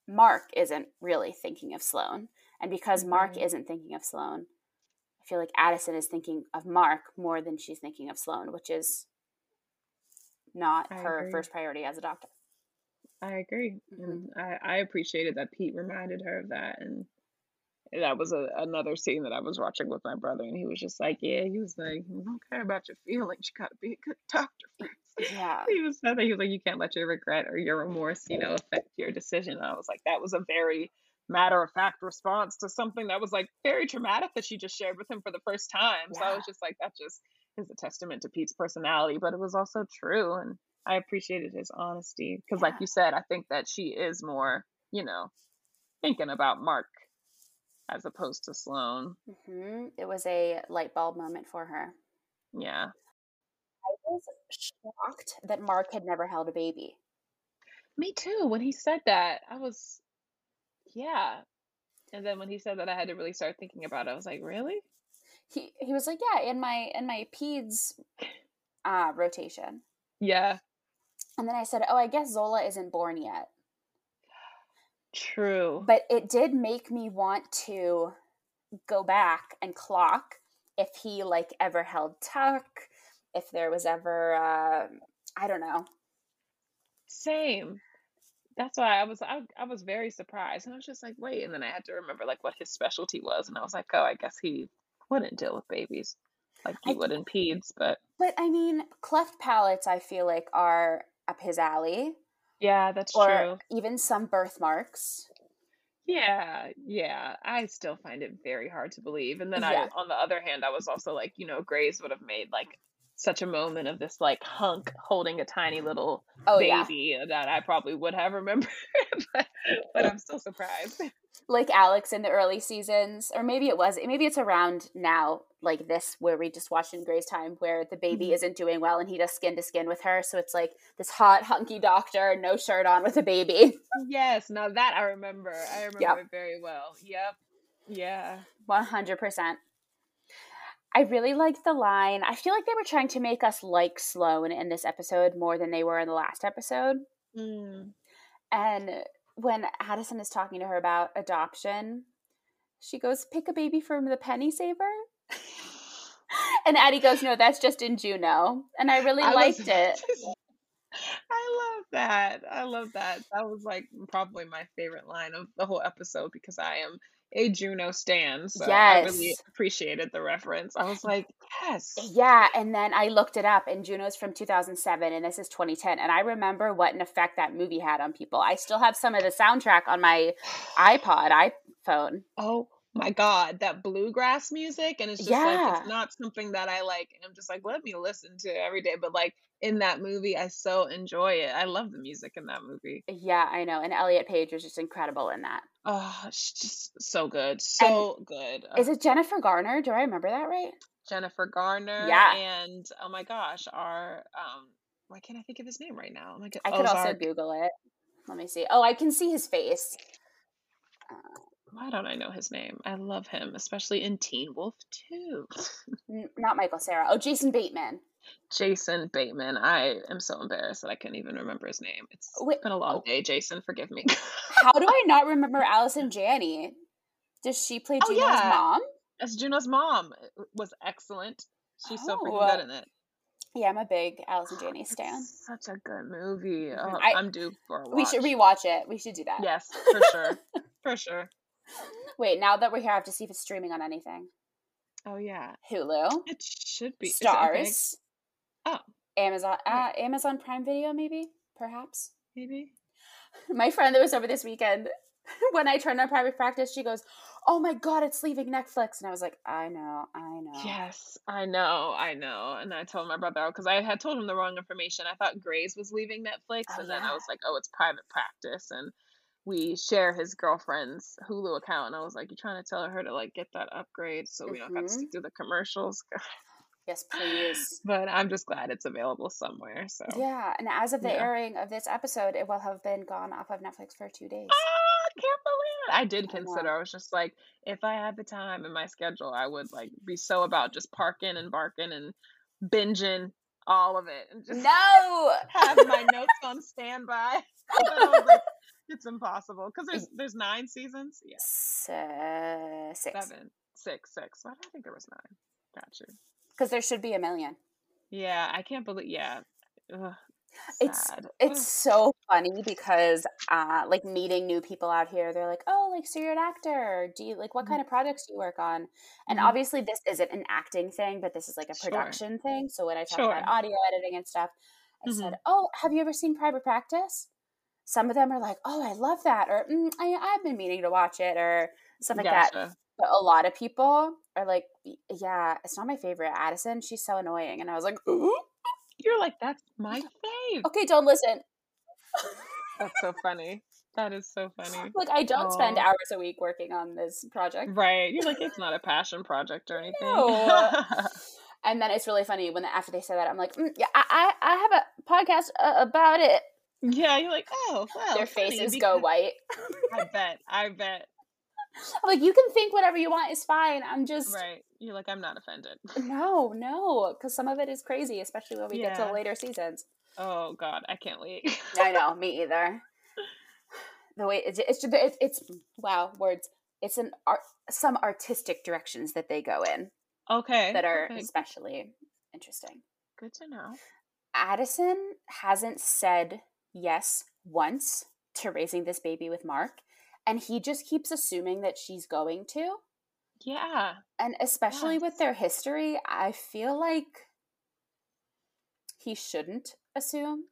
Mark isn't really thinking of Sloan. And because Mark isn't thinking of Sloan, I feel like Addison is thinking of Mark more than she's thinking of Sloan, which is not I her agree. first priority as a doctor. I agree, Mhm. and I, I appreciated that Pete reminded her of that, and that was a, another scene that I was watching with my brother, and he was just like, "Yeah," he was like, "I don't care about your feelings. You got to be a good doctor first. Yeah. He was that he was like, "You can't let your regret or your remorse, you know, affect your decision." And I was like, that was a very matter of fact response to something that was like very traumatic that she just shared with him for the first time. So I was just like, that just is a testament to Pete's personality, but it was also true, and I appreciated his honesty because, like you said, I think that she is more, you know, thinking about Mark as opposed to Sloan. hmm It was a light bulb moment for her. Yeah. I was shocked that Mark had never held a baby. Me too. When he said that, I was, yeah. And then when he said that, I had to really start thinking about it. I was like, really? He he was like, yeah, in my in my peds uh, rotation. Yeah. And then I said, oh, I guess Zola isn't born yet. True. But it did make me want to go back and clock if he like ever held Tuck, if there was ever uh, I don't know, Same. That's why I was I, I was very surprised, and I was just like, wait. And then I had to remember like what his specialty was, and I was like, oh, I guess he wouldn't deal with babies like he I would in peds, but But I mean, cleft palates, I feel like, are up his alley, yeah, that's or true. even some birthmarks. Yeah, yeah. I still find it very hard to believe. And then I, on the other hand, I was also like, you know, Grey's would have made like such a moment of this like hunk holding a tiny little Oh, yeah. baby that I probably would have remembered, but, but I'm still surprised. Like Alex in the early seasons, or maybe it was, maybe it's around now, like this, where we just watched in Grey's Time, where the baby Mhm. isn't doing well and he does skin to skin with her. So it's like this hot, hunky doctor, no shirt on with a baby. Yes, now that I remember. I remember Yep. it very well. Yep. Yeah. 100%. I really liked the line. I feel like they were trying to make us like Sloan in this episode more than they were in the last episode. Mm. And when Addison is talking to her about adoption, she goes, Pick a baby from the penny saver. and Addie goes, No, that's just in Juno. And I really I liked it. I love that. I love that. That was like probably my favorite line of the whole episode because I am a Juno stan. So I really Yes. appreciated the reference. I was like, yes. Yeah, and then I looked it up, and Juno's from 2007, and this is 2010. And I remember what an effect that movie had on people. I still have some of the soundtrack on my iPod, iPhone. Oh my God, that bluegrass music. And it's just like, it's not something that I like. And I'm just like, let me listen to every day. But like in that movie, I so enjoy it. I love the music in that movie. Yeah, I know. And Elliot Page was just incredible in that. Oh, it's just so good. So good. Uh is it Jennifer Garner? Do I remember that right? Jennifer Garner Yeah. and oh my gosh, our um why can't I think of his name right now? Oh my god, I oh, could also Google it. Let me see. Oh, I can see his face. Uh why don't I know his name? I love him, especially in Teen Wolf 2. N- not Michael Cera. Oh, Jason Bateman. Jason Bateman. I am so embarrassed that I couldn't even remember his name. It's Wait, been a long oh. day, Jason. Forgive me. How do I not remember Allison Janney? Does she play Oh, Juno's yeah. mom? As Juno's mom uh, was excellent. She's so freaking Oh. good in it. Yeah, I'm a big Allison Janney stan. Such a good movie. Mhm. Oh, I- I'm due for a watch. We should rewatch it. We should do that. Yes, for sure. for sure. Wait, now that we're here, I have to see if it's streaming on anything. Oh yeah. Hulu, It should be. It? Stars, Oh, Amazon, uh, Amazon Prime Video, maybe, perhaps. maybe. My friend that was over this weekend, when I turned on private practice, she goes, "Oh my god, it's leaving Netflix," and I was like, "I know, I know." Yes, I know, I know. And I told my brother because I had told him the wrong information. I thought Grey's was leaving Netflix, Oh, and then. I was like, "Oh, it's private practice," and we share his girlfriend's Hulu account. And I was like, "You're trying to tell her to like get that upgrade so we don't have to Mhm. sit through the commercials?" Yes, please. but I'm just glad it's available somewhere. So Yeah, and as of the Yeah. airing of this episode, it will have been gone off of Netflix for two days. Ah, I can't believe it. I did consider. I was just like, if I had the time in my schedule, I would like be so about just parking and barking and binging all of it and just No. have my notes on standby. But I was like, it's impossible because there's there's nine seasons. Yeah, uh, six. seven, six, six. Why did I think there was nine? Got you. Because there should be a million. Yeah, I can't believe. Yeah, Ugh, It's it's Ugh. so funny because uh like meeting new people out here they're like oh like so you're an actor do you like what Mhm. kind of projects do you work on and Mhm. obviously this isn't an acting thing but this is like a Sure. production thing so when i talk Sure. about audio editing and stuff i Mhm. said oh have you ever seen private practice some of them are like oh i love that or mm, I, i've been meaning to watch it or stuff like that but a lot of people are like "Y- yeah it's not my favorite addison she's so annoying and i was like "Ooh." You're like that's my fave. okay don't listen That's so funny. That is so funny. Like I don't spend hours a week working on this project. Right. You're like, it's not a passion project or anything. No. And then it's really funny when after they say that, I'm like, mm, yeah, I, I I have a podcast uh, about it. yeah, you're like, oh, well. Their faces go white. I bet. I bet. I'm like, you can think whatever you want. It's fine. I'm just Right. You're like, I'm not offended. no, no, because some of it is crazy, especially when we get to the later seasons. Oh, God. I can't wait. I know, me either. The way it's it's it's, it's wow words. It's an art some artistic directions that they go in okay. that are okay. especially interesting. Good to know. Addison hasn't said yes once to raising this baby with Mark, and he just keeps assuming that she's going to. Yeah. And especially Yes. with their history, I feel like he shouldn't assume,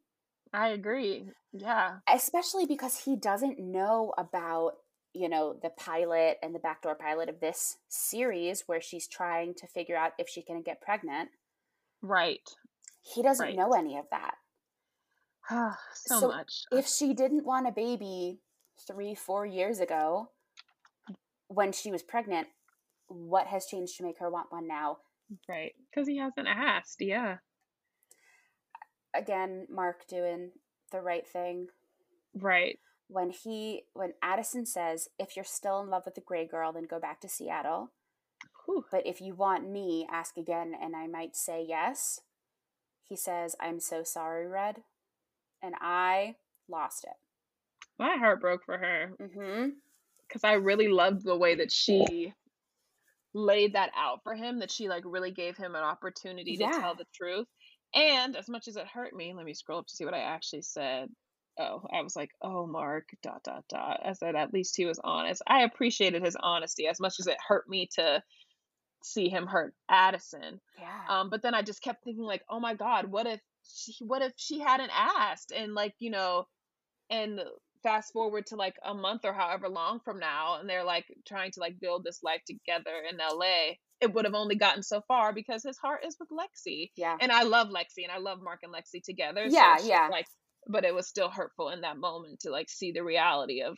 I agree. Yeah. especially because he doesn't know about, you know, the pilot and the backdoor pilot of this series where she's trying to figure out if she can get pregnant. Right. He doesn't Right. know any of that. Ah, so, So much. If she didn't want a baby three, four years ago when she was pregnant, what has changed to make her want one now? Right. Because he hasn't asked. Yeah. Again, Mark doing the right thing. Right. When he when Addison says, if you're still in love with the gray girl, then go back to Seattle. Whew. But if you want me, ask again and I might say yes. He says, I'm so sorry, Red. And I lost it. My heart broke for her Mm-hmm. because I really loved the way that she laid that out for him, that she like really gave him an opportunity to tell the truth. And as much as it hurt me, let me scroll up to see what I actually said. Oh, I was like, oh, Mark, dot, dot, dot. I said, at least he was honest. I appreciated his honesty as much as it hurt me to see him hurt Addison. Yeah. Um, but then I just kept thinking, like, oh my God, what if she, what if she hadn't asked? And like, you know, and fast forward to like a month or however long from now, and they're like trying to like build this life together in LA. It would have only gotten so far because his heart is with Lexie, yeah. and I love Lexie, and I love Mark and Lexi together. Yeah, just, yeah. Like, but it was still hurtful in that moment to like see the reality of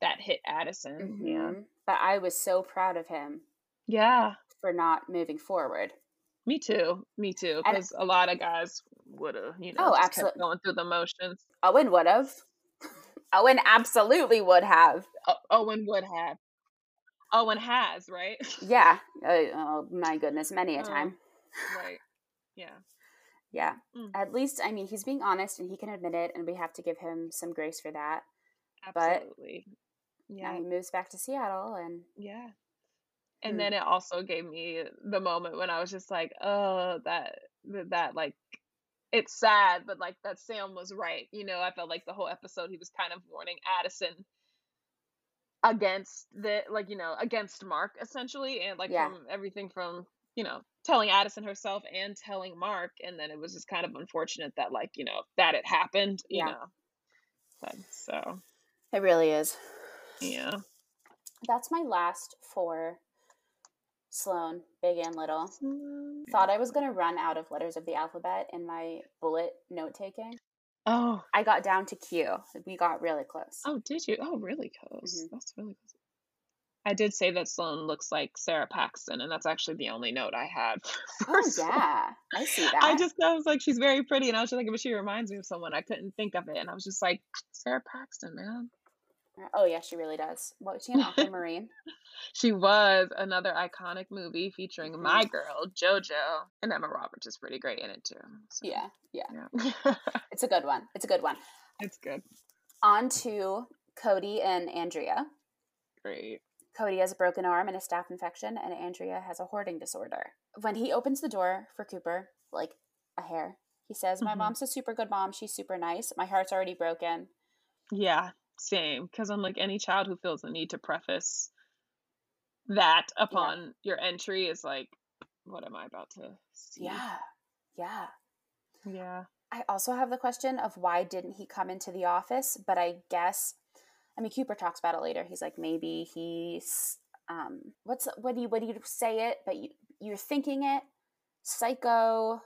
that hit Addison. Yeah, Mhm. But I was so proud of him yeah. for not moving forward. Me too. Me too. Because a lot of guys would have, you know, Oh, kept going through the motions. Owen would have. Owen absolutely would have. Owen would have. Owen has, right? Yeah. Uh, oh my goodness, many a Oh. time. right. Yeah. Yeah. Mm. At least, I mean, he's being honest and he can admit it, and we have to give him some grace for that. But- Absolutely. Now Yeah. he moves back to Seattle, and Yeah. And Mm. then it also gave me the moment when I was just like, oh, that, that, like, it's sad, but like that Sam was right. You know, I felt like the whole episode he was kind of warning Addison against the, like, you know, against Mark essentially. And like Yeah. from everything from, you know, telling Addison herself and telling Mark. And then it was just kind of unfortunate that, like, you know, that it happened, you Yeah. know. But so, it really is. yeah. That's my last for Sloan, big and little. Mm. Thought I was going to run out of letters of the alphabet in my bullet note taking. Oh, I got down to Q. We got really close. Oh, did you? Oh, really close. Mhm. That's really close. I did say that Sloan looks like Sara Paxton, and that's actually the only note I had. Oh, Sloan. yeah. I see that. I just I was like, she's very pretty, and I was just like, but she reminds me of someone. I couldn't think of it, and I was just like, Sara Paxton, man. Oh, yeah, she really does. What was she in Aquamarine? She was another iconic movie featuring my girl JoJo, and Emma Roberts is pretty great in it too. so, yeah, yeah. yeah, It's a good one. It's a good one. it's good, On to Cody and Andrea. great. Cody has a broken arm and a staph infection, and Andrea has a hoarding disorder. When he opens the door for Cooper, like a hair, he says, My Mhm. mom's a super good mom. She's super nice. My heart's already broken. Yeah, same. Because I'm like any child who feels the need to preface that upon your entry is like, what am I about to see? Yeah, yeah. Yeah. I also have the question of why didn't he come into the office? But I guess, I mean, Cooper talks about it later. He's like, maybe he's, um, what's what do you what do you say it? But you you're thinking it, psycho.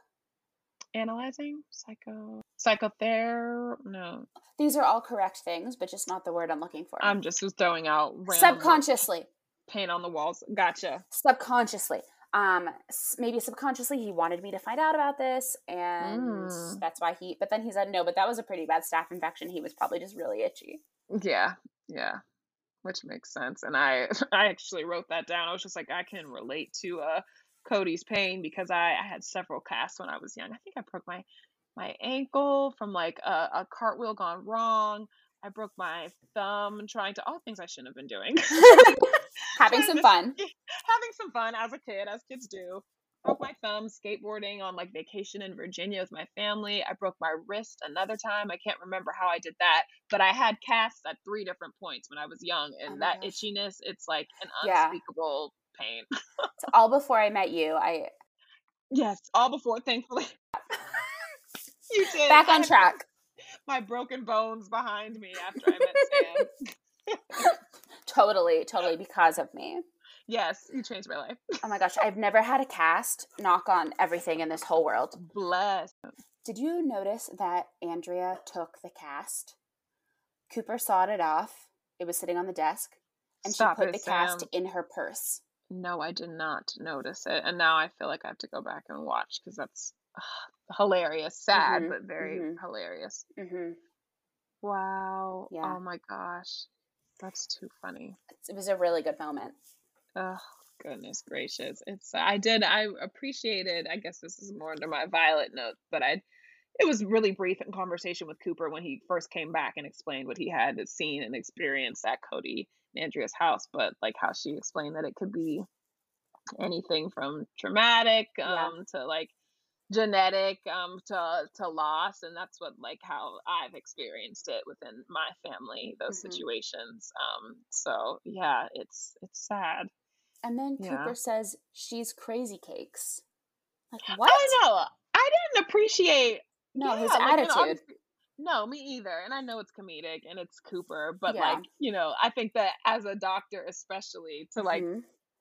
Analyzing? Psycho. Psychother? No. These are all correct things, but just not the word I'm looking for. I'm just throwing out random subconsciously, paint on the walls. Gotcha. subconsciously. Um, maybe subconsciously he wanted me to find out about this, and Mm. that's why he. But then he said no. But that was a pretty bad staph infection. He was probably just really itchy. Yeah. Yeah. Which makes sense. And I I actually wrote that down. I was just like, I can relate to uh Cody's pain because I, I had several casts when I was young. I think I broke my my ankle from like a, a cartwheel gone wrong. I broke my thumb trying to all things I shouldn't have been doing. Having some fun. having some fun as a kid, as kids do. broke my thumb skateboarding on like vacation in Virginia with my family. I broke my wrist another time. I can't remember how I did that, but I had casts at three different points when I was young, oh and oh that gosh. itchiness, it's like an unspeakable. Pain. it's all before I met you. I yes, all before, thankfully. you did. Back on track. My broken bones behind me after I met Sam. totally, totally because of me. Yes, you changed my life. oh my gosh, I've never had a cast knock on everything in this whole world. Bless. Did you notice that Andrea took the cast? Cooper sawed it off. It was sitting on the desk, and Stop she put it, the Sam. cast in her purse. No, I did not notice it, and now I feel like I have to go back and watch because that's uh, hilarious, sad, mm-hmm. but very mm-hmm. hilarious. Mm-hmm. Wow. Yeah. Oh my gosh, that's too funny. It was a really good moment. Oh goodness gracious! It's I did I appreciated. I guess this is more under my Violet note, but I it was really brief in conversation with Cooper when he first came back and explained what he had seen and experienced at Cody Andrea's house. But like how she explained that it could be anything from traumatic um, yeah. to like genetic um to to loss and that's what like how i've experienced it within my family those mm-hmm. situations um so yeah it's it's sad and then yeah. Cooper says she's crazy cakes. Like what? I know. I didn't appreciate no yeah, his like, attitude. No, me either. And I know it's comedic and it's Cooper, but yeah. like you know, I think that as a doctor, especially to like mm-hmm.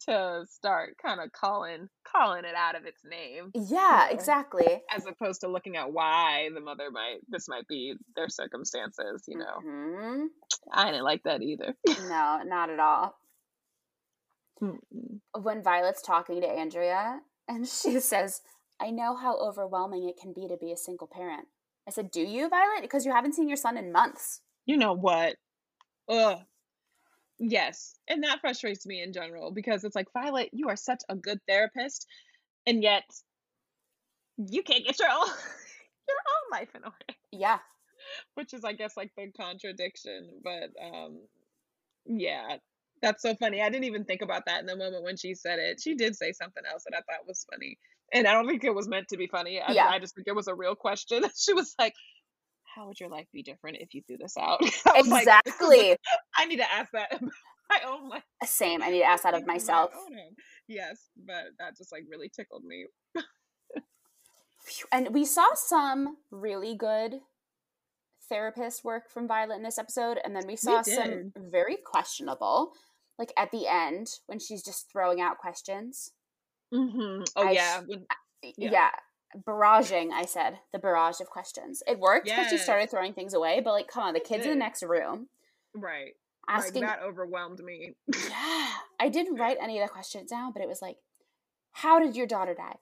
to start kind of calling calling it out of its name. Yeah, you know, exactly. As opposed to looking at why the mother might this might be their circumstances. You know, mm-hmm. I didn't like that either. no, not at all. Mm-mm. when Violet's talking to Andrea and she says, I know how overwhelming it can be to be a single parent. I said, Do you, Violet? Because you haven't seen your son in months. You know what? Ugh. Yes. And that frustrates me in general because it's like, Violet, you are such a good therapist, and yet you can't get your own your own life in order. Yeah. Which is I guess like the contradiction. But um yeah, that's so funny. I didn't even think about that in the moment when she said it. She did say something else that I thought was funny. And I don't think it was meant to be funny. I, yeah. I just think it was a real question. She was like, How would your life be different if you threw this out? exactly. Like, I need to ask that my own life. Uh, same. I need to ask that of myself. Yes, but that just like really tickled me. and we saw some really good therapist work from Violet in this episode, and then we saw we some very questionable like at the end when she's just throwing out questions. Mm-hmm. Oh I, yeah. Yeah. yeah. Barraging, I said. The barrage of questions. It worked because yes. she started throwing things away, but like, come on, the kid's in the next room. Right. Asking like, that overwhelmed me. yeah. I didn't write any of the questions down, but it was like, How did your daughter die?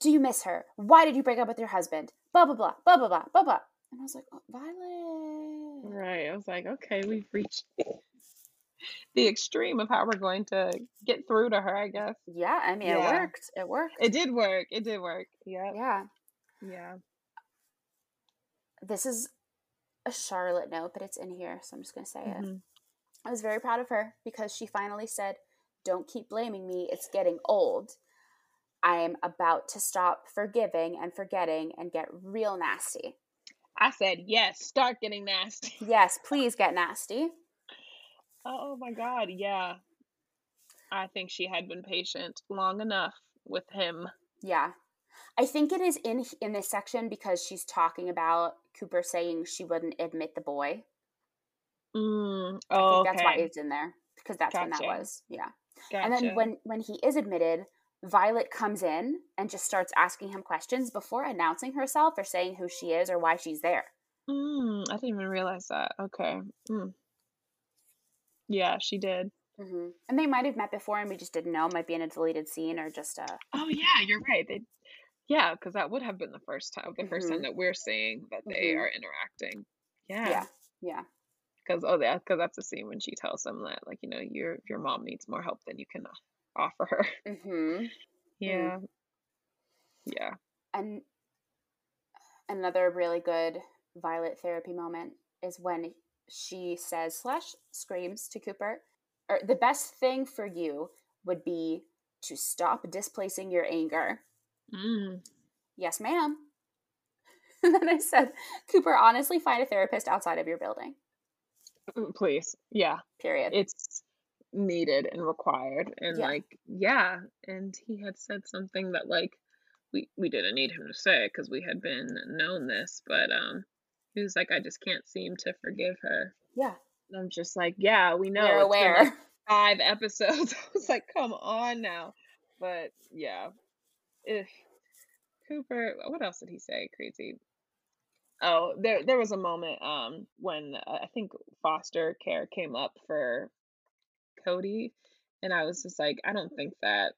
Do you miss her? Why did you break up with your husband? Blah blah blah blah blah blah blah blah. And I was like, oh, Violet. Right. I was like, okay, we've reached the extreme of how we're going to get through to her, I guess. Yeah, I mean, yeah. it worked. It worked. It did work. It did work. Yeah. Yeah. Yeah. This is a Charlotte note, but it's in here, so I'm just going to say mm-hmm. it. I was very proud of her because she finally said, Don't keep blaming me. It's getting old. I am about to stop forgiving and forgetting and get real nasty. I said, Yes, start getting nasty. Yes, please get nasty. Oh my God, yeah. I think she had been patient long enough with him. Yeah. I think it is in in this section because she's talking about Cooper saying she wouldn't admit the boy. Mm, oh, I think that's okay. why it's in there because that's gotcha. when that was. Yeah. Gotcha. And then when when he is admitted, Violet comes in and just starts asking him questions before announcing herself or saying who she is or why she's there. Mm, I didn't even realize that. Okay. Mm. Yeah, she did. Mm-hmm. And they might have met before, and we just didn't know. Might be in a deleted scene or just a. Oh yeah, you're right. They, yeah, because that would have been the first time, the mm-hmm. first time mm-hmm. that we're seeing that they mm-hmm. are interacting. Yeah. Yeah. Yeah. Because oh yeah, because that's the scene when she tells them that like you know your your mom needs more help than you can offer her. Mm-hmm. Yeah. Yeah. And another really good Violet therapy moment is when she says slash screams to Cooper, or the best thing for you would be to stop displacing your anger. Mm. Yes, ma'am. And then I said, Cooper, honestly, find a therapist outside of your building. Mm, Please. Yeah. Period. It's needed and required. And Yeah. like, yeah. And he had said something that like we we didn't need him to say because we had been known this, but um he was like, I just can't seem to forgive her. yeah, And I'm just like, yeah, we know. like, aware. five episodes. I was like, come on now. But yeah. If Cooper, what else did he say? Crazy. Oh, there there was a moment um when uh, I think foster care came up for Cody and I was just like, I don't think that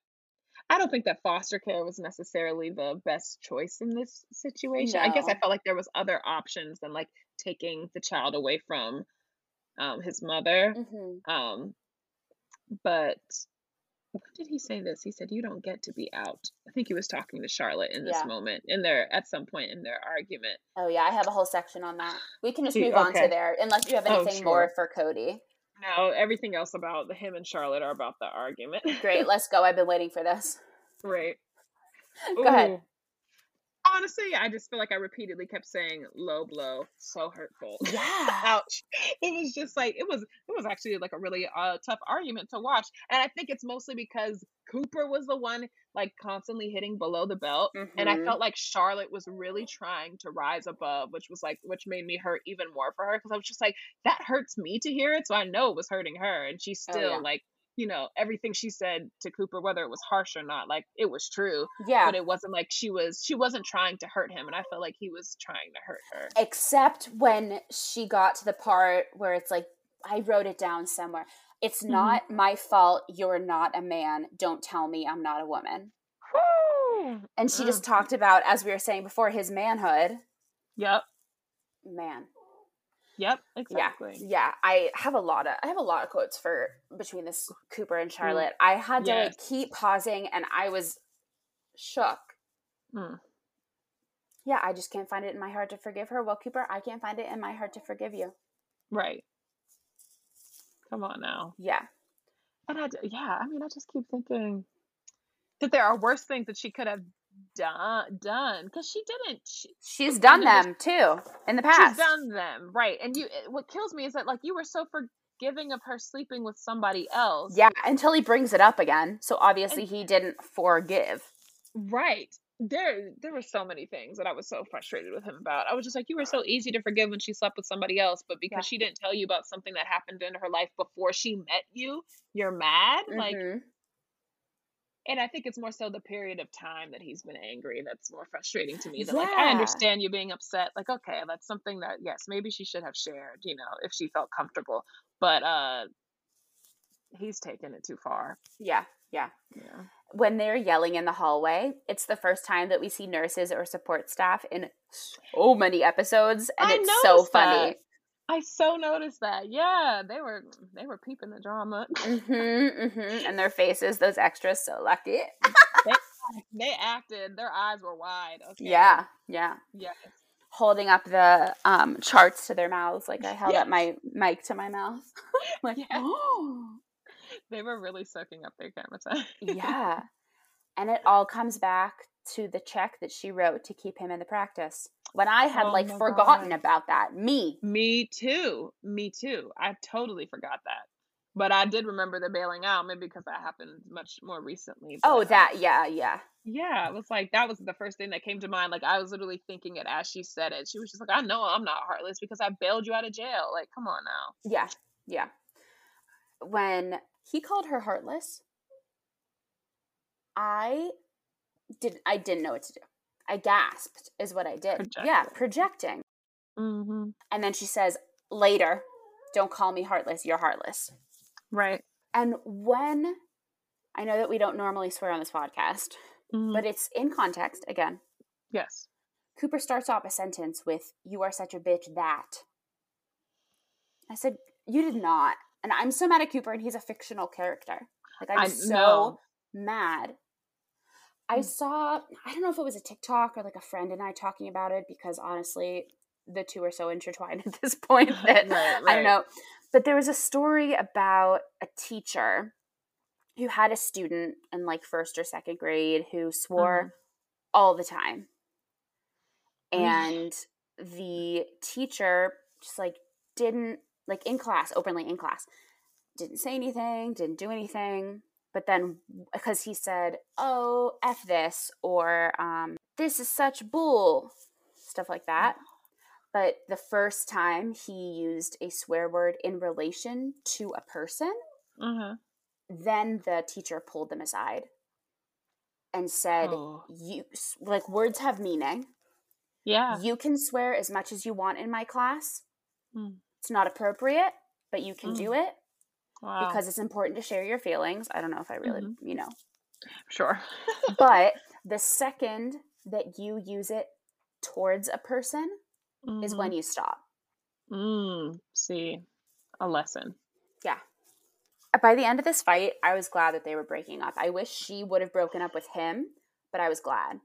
I don't think that foster care was necessarily the best choice in this situation. I guess I felt like there was other options than like taking the child away from um his mother. hmm Um, but when did he say this? He said, "You don't get to be out." I think he was talking to Charlotte in this Yeah. moment, in their at some point in their argument. Oh, yeah, I have a whole section on that. We can just move on to there, unless you have Oh, anything more for Cody. No, everything else about the him and Charlotte are about the argument. Great, let's go. I've been waiting for this. right. Go ahead. Honestly, I just feel like I repeatedly kept saying low blow, so hurtful. Yeah. Ouch. It was just like it was it was actually like a really uh tough argument to watch. And I think it's mostly because Cooper was the one like constantly hitting below the belt. And I Mhm. felt like Charlotte was really trying to rise above, which was like which made me hurt even more for her because I was just like, that hurts me to hear it. So I know it was hurting her. And she Oh, still yeah. like, you know, everything she said to Cooper, whether it was harsh or not, like it was true. Yeah. But it wasn't like she was she wasn't trying to hurt him. And I felt like he was trying to hurt her. Except when she got to the part where it's like, I wrote it down somewhere. It's Mhm. not my fault you're not a man. Don't tell me I'm not a woman. Woo! And she just Mm. talked about, as we were saying before, his manhood. Yep. Man. Yep. Exactly. Yeah. Yeah. I have a lot of I have a lot of quotes for between this Cooper and Charlotte. I had to like Yes. keep pausing and I was shook. Mm. Yeah, I just can't find it in my heart to forgive her. Well, Cooper, I can't find it in my heart to forgive you. Right. Come on now. Yeah. And I, yeah, I mean, I just keep thinking that there are worse things that she could have done, done, because she didn't. She, She's done them too in the she's past. done them, right? And you, it- what kills me is that like you were so forgiving of her sleeping with somebody else, Yeah, until he brings it up again. So obviously he didn't forgive. right? There, there were so many things that I was so frustrated with him about. I was just like, you were so easy to forgive when she slept with somebody else, but because Yeah. she didn't tell you about something that happened in her life before she met you, you're mad. Like, Mhm. And I think it's more so the period of time that he's been angry that's more frustrating to me than like I understand you being upset. Like, okay, that's something that yes, maybe she should have shared, you know, if she felt comfortable. But uh he's taken it too far. yeah, yeah. Yeah. When they're yelling in the hallway, it's the first time that we see nurses or support staff in so many episodes, and I it's so funny. that. I so noticed that. Yeah, they were they were peeping the drama. hmm hmm And their faces, those extras, so lucky. they acted, their eyes were wide. Okay. Yeah, yeah. Yes. Holding up the um, charts to their mouths, like I held Yeah. up my mic to my mouth. like, Yeah. oh. They were really soaking up their camera time. yeah. And it all comes back to the check that she wrote to keep him in the practice. When I had Oh like forgotten God. about that. Me. Me too. Me too. I totally forgot that. But I did remember the bailing out, maybe because that happened much more recently. Oh, but, that, yeah, yeah. Yeah, it was like that was the first thing that came to mind. Like I was literally thinking it as she said it. She was just like, "I know I'm not heartless because I bailed you out of jail." Like, come on now. Yeah, yeah. When he called her heartless, I did I didn't know what to do. I gasped is what I did. Yeah, Projecting. projecting. Mm-hmm. And then she says, "Later, don't call me heartless. You're heartless." Right. And when I know that we don't normally swear on this podcast, Mhm. but it's in context again. yes. Cooper starts off a sentence with, You are such a bitch that. I said, You did not. And I'm so mad at Cooper, and he's a fictional character. Like, I'm I so know. mad. I Mm. saw, I don't know if it was a TikTok or like a friend and I talking about it because honestly, the two are so intertwined at this point that Right, I don't know. But there was a story about a teacher who had a student in like first or second grade who swore mm-hmm. all the time. And the teacher just like didn't like in class, openly in class, didn't say anything, didn't do anything. But then because he said, "Oh, f this," or um, "This is such bull," stuff like that. But the first time he used a swear word in relation to a person, uh-huh. then the teacher pulled them aside and said, oh. "You like words have meaning. Yeah, you can swear as much as you want in my class. Mm. It's not appropriate, but you can mm. do it wow. because it's important to share your feelings. I don't know if I really, mm-hmm. you know, sure, but the second that you use it towards a person." mm-hmm. is when mm-hmm. you stop. Mm, see, a lesson. Yeah. By the end of this fight, I was glad that they were breaking up. I wish she would have broken up with him, but I was glad.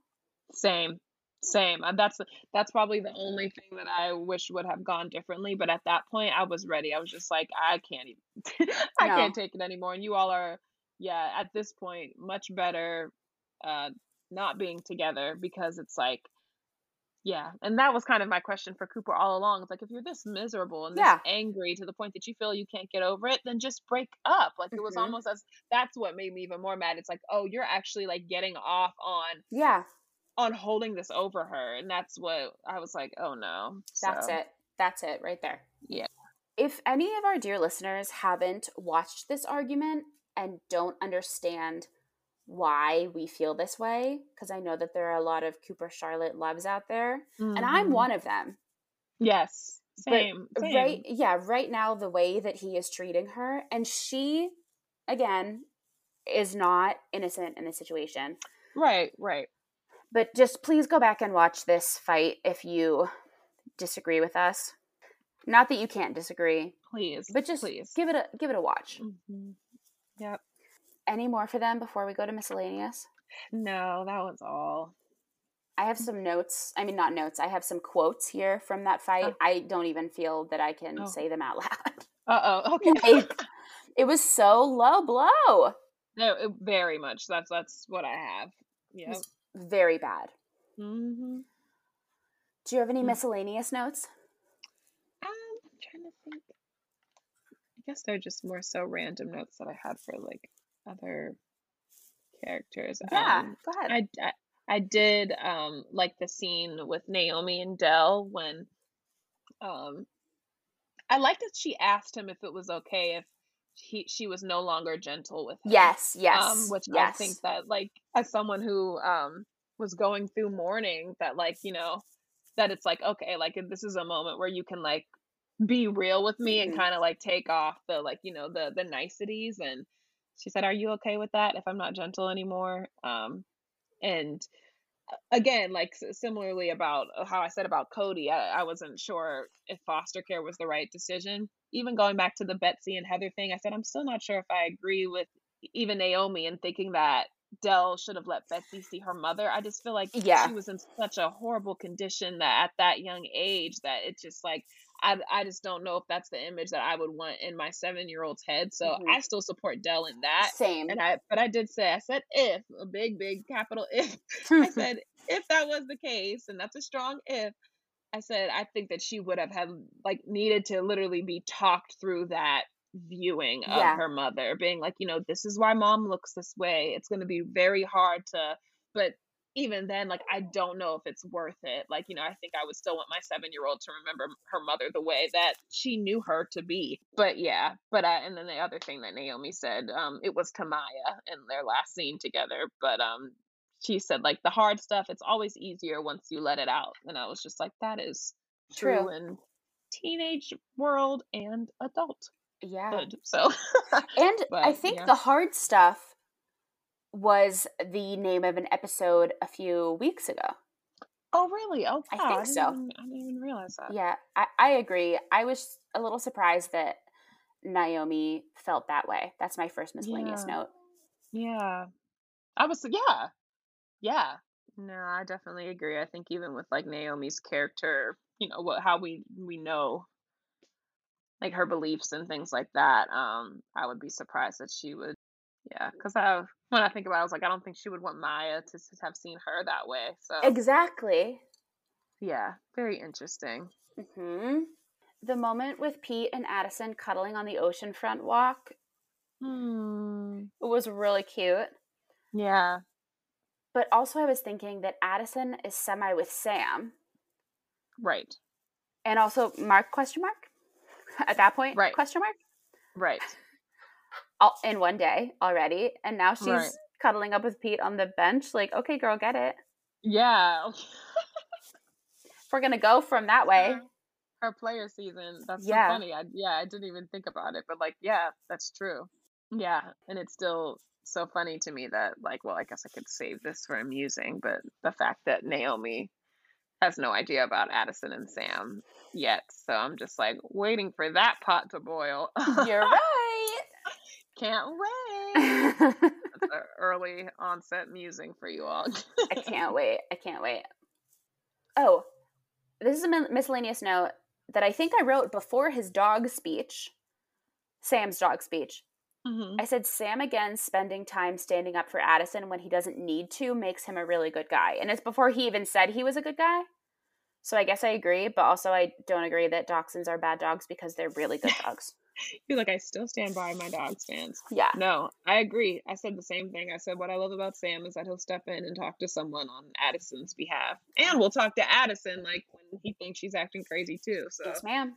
Same, same. That's that's probably the only thing that I wish would have gone differently. But at that point, I was ready. I was just like, I can't even, I no. can't take it anymore. And you all are, yeah, at this point, much better, uh, not being together because it's like yeah, and that was kind of my question for Cooper all along. It's like if you're this miserable and this yeah. angry to the point that you feel you can't get over it, then just break up. Like mm-hmm. it was mm-hmm. almost as that's what made me even more mad. It's like, oh, you're actually like getting off on yeah on holding this over her, and that's what I was like, oh no. That's so. it. That's it right there. Yeah. If any of our dear listeners haven't watched this argument and don't understand why we feel this way because I know that there are a lot of Cooper Charlotte loves out there, mm-hmm. and I'm mm-hmm. one of them. Yes, same, same. Right, yeah. Right now, the way that he is treating her, and she, again, is not innocent in the situation. Right, right. But just please go back and watch this fight if you disagree with us. Not that you can't disagree, please, but just please give it a give it a watch. Mm-hmm. Yep any more for them before we go to miscellaneous? No, that was all. I have some notes. I mean, not notes. I have some quotes here from that fight. Oh. I don't even feel that I can oh. say them out loud. Uh oh. Okay. it was so low blow. No, it, very much. That's that's what I have. Yeah. Very bad. Mm-hmm. Do you have any mm-hmm. miscellaneous notes? Um, I'm trying to think. I guess they're just more so random notes that I had for like other characters. Yeah, um, go ahead. I, I, I did um like the scene with Naomi and Dell when um I liked that she asked him if it was okay if he she was no longer gentle with him. Yes, yes. Um, which yes. I think that like as someone who um was going through mourning that like, you know, that it's like, okay, like this is a moment where you can like be real with me mm-hmm. and kind of like take off the like, you know, the the niceties and she said, "Are you okay with that if I'm not gentle anymore?" Um, and again, like similarly about uh, how I said about Cody, I, I wasn't sure if foster care was the right decision. Even going back to the Betsy and Heather thing, I said I'm still not sure if I agree with even Naomi and thinking that Dell should have let Betsy see her mother. I just feel like yeah. she was in such a horrible condition that at that young age that it's just like I, I just don't know if that's the image that I would want in my seven year old's head. So mm-hmm. I still support Dell in that. Same. And I but I did say I said if a big big capital if I said if that was the case and that's a strong if I said I think that she would have had like needed to literally be talked through that viewing of yeah. her mother being like you know this is why mom looks this way it's going to be very hard to but even then, like I don't know if it's worth it. Like, you know, I think I would still want my seven year old to remember her mother the way that she knew her to be. But yeah, but I, and then the other thing that Naomi said, um, it was to Maya in their last scene together. But um, she said like the hard stuff, it's always easier once you let it out. And I was just like, that is true, true. in teenage world and adult. Yeah. Good, So, and but, I think yeah. the hard stuff was the name of an episode a few weeks ago. Oh, really? Oh, wow. I think I so. Even, I didn't even realize that. Yeah, I, I agree. I was a little surprised that Naomi felt that way. That's my first miscellaneous yeah. note. Yeah. I was, yeah. Yeah. No, I definitely agree. I think even with like Naomi's character, you know, what how we we know like her beliefs and things like that, um, I would be surprised that she would Yeah, because I when I think about, it, I was like, I don't think she would want Maya to, to have seen her that way. So exactly. Yeah, very interesting. Hmm. The moment with Pete and Addison cuddling on the oceanfront walk Hmm. was really cute. Yeah. But also, I was thinking that Addison is semi with Sam, Right. and also Mark question mark at that point Right. question mark Right. All, in one day already, and now she's Right. cuddling up with Pete on the bench. Like, okay, girl, get it. Yeah. We're gonna go from that way, Her player season. That's Yeah. so funny. I, yeah, I didn't even think about it, but like, yeah, that's true. Yeah, and it's still so funny to me that like, well, I guess I could save this for amusing, but the fact that Naomi has no idea about Addison and Sam yet, so I'm just like waiting for that pot to boil. you're right. Can't wait. That's early onset musing for you all. I can't wait. I can't wait. Oh, this is a miscellaneous note that I think I wrote before his dog speech, Sam's dog speech. Mhm. I said Sam again spending time standing up for Addison when he doesn't need to makes him a really good guy. And it's before he even said he was a good guy. So I guess I agree, but also I don't agree that dachshunds are bad dogs because they're really good dogs. You're like, I still stand by my dog stance. Yeah. No, I agree. I said the same thing. I said what I love about Sam is that he'll step in and talk to someone on Addison's behalf. And we'll talk to Addison like when he thinks she's acting crazy too. So Yes, ma'am.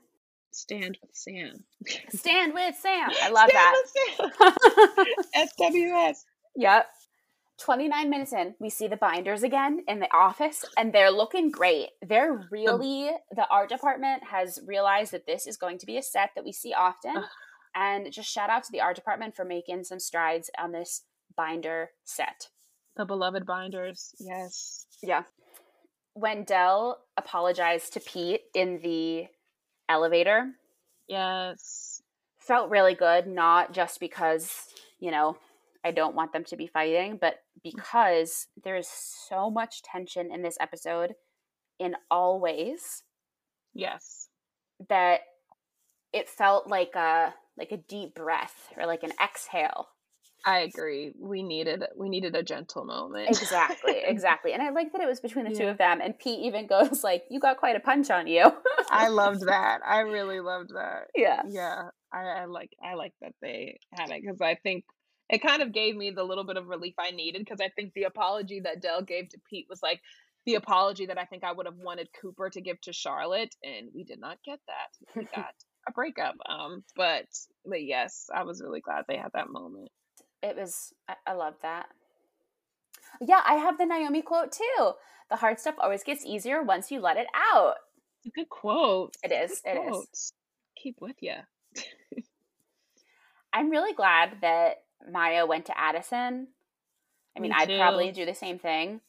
stand with Sam. Stand with Sam. I love Stand that. with Sam. SWS. Yep. 29 minutes in, we see the binders again in the office, and they're looking great. They're really, the art department has realized that this is going to be a set that we see often. And just shout out to the art department for making some strides on this binder set. The beloved binders. Yes. Yeah. When Dell apologized to Pete in the elevator, Yes. felt really good, not just because, you know, I don't want them to be fighting, but because there's so much tension in this episode in all ways Yes. that it felt like a like a deep breath or like an exhale. I agree. We needed we needed a gentle moment. Exactly, exactly. And I like that it was between the two of them and Pete even goes like, "You got quite a punch on you." I loved that. I really loved that. yeah. Yeah, I, I like I like that they had it because I think it kind of gave me the little bit of relief I needed because I think the apology that Dell gave to Pete was like the apology that I think I would have wanted Cooper to give to Charlotte, and we did not get that. We got a breakup. Um, but but yes, I was really glad they had that moment. It was I, I love that. Yeah, I have the Naomi quote too. The hard stuff always gets easier once you let it out. It's a good quote. It is. Good It is. quotes. Keep with you. I'm really glad that Maya went to Addison. I mean, Me I'd probably do the same thing.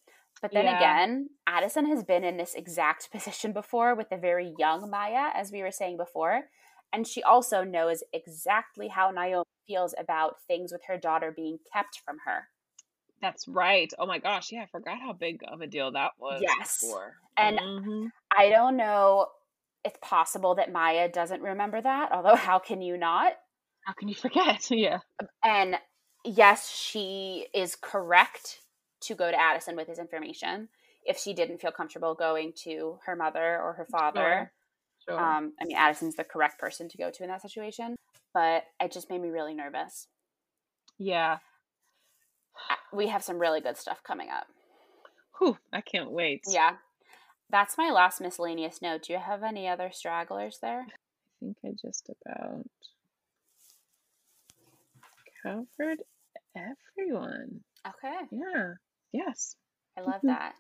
But then Yeah. again, Addison has been in this exact position before with the very young Maya, as we were saying before. And she also knows exactly how Naomi feels about things with her daughter being kept from her. That's right. Oh my gosh, yeah, I forgot how big of a deal that was Yes. before. And Mhm. I don't know. It's possible that Maya doesn't remember that, although, how can you not? How can you forget? yeah. And yes, she is correct to go to Addison with his information if she didn't feel comfortable going to her mother or her father. Sure. Sure. Um, I mean, Addison's the correct person to go to in that situation, but it just made me really nervous. yeah. We have some really good stuff coming up. Whew, I can't wait. Yeah. That's my last miscellaneous note. Do you have any other stragglers there? I think I just about covered everyone. Okay. Yeah. Yes. I love Mhm. that.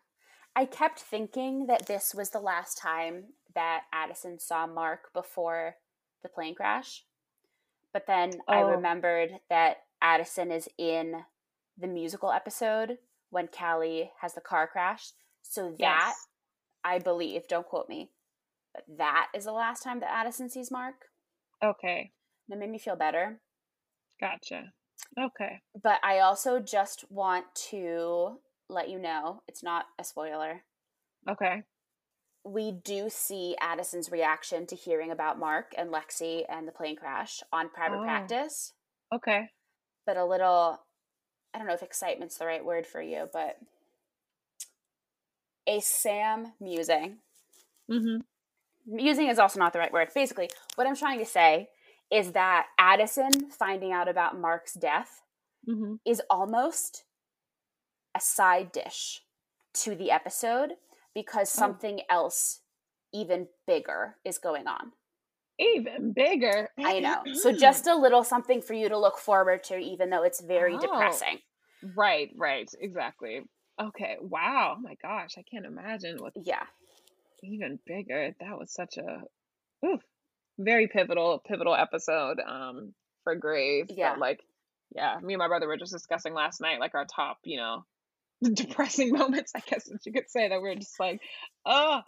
I kept thinking that this was the last time that Addison saw Mark before the plane crash. But then I Oh. remembered that Addison is in the musical episode when Callie has the car crash. So that, Yes. I believe, don't quote me, but that is the last time that Addison sees Mark. Okay. That made me feel better. Gotcha. Okay. But I also just want to let you know it's not a spoiler. Okay. we do see Addison's reaction to hearing about Mark and Lexie and the plane crash on private Oh. practice. Okay. But a little I don't know if excitement's the right word for you, but a Sam musing. Mm-hmm. Musing is also not the right word. Basically, what I'm trying to say is that Addison finding out about Mark's death Mm-hmm. is almost a side dish to the episode because Oh. something else even bigger is going on. Even bigger. I know. So just a little something for you to look forward to, even though it's very Oh. depressing. right, right, exactly. Okay. Wow. Oh my gosh, I can't imagine what Yeah. even bigger. That was such a oof, very pivotal, pivotal episode um for Grey's. Yeah. But like, yeah, me and my brother were just discussing last night, like our top, you know, depressing moments, I guess that you could say that we are just like, oh.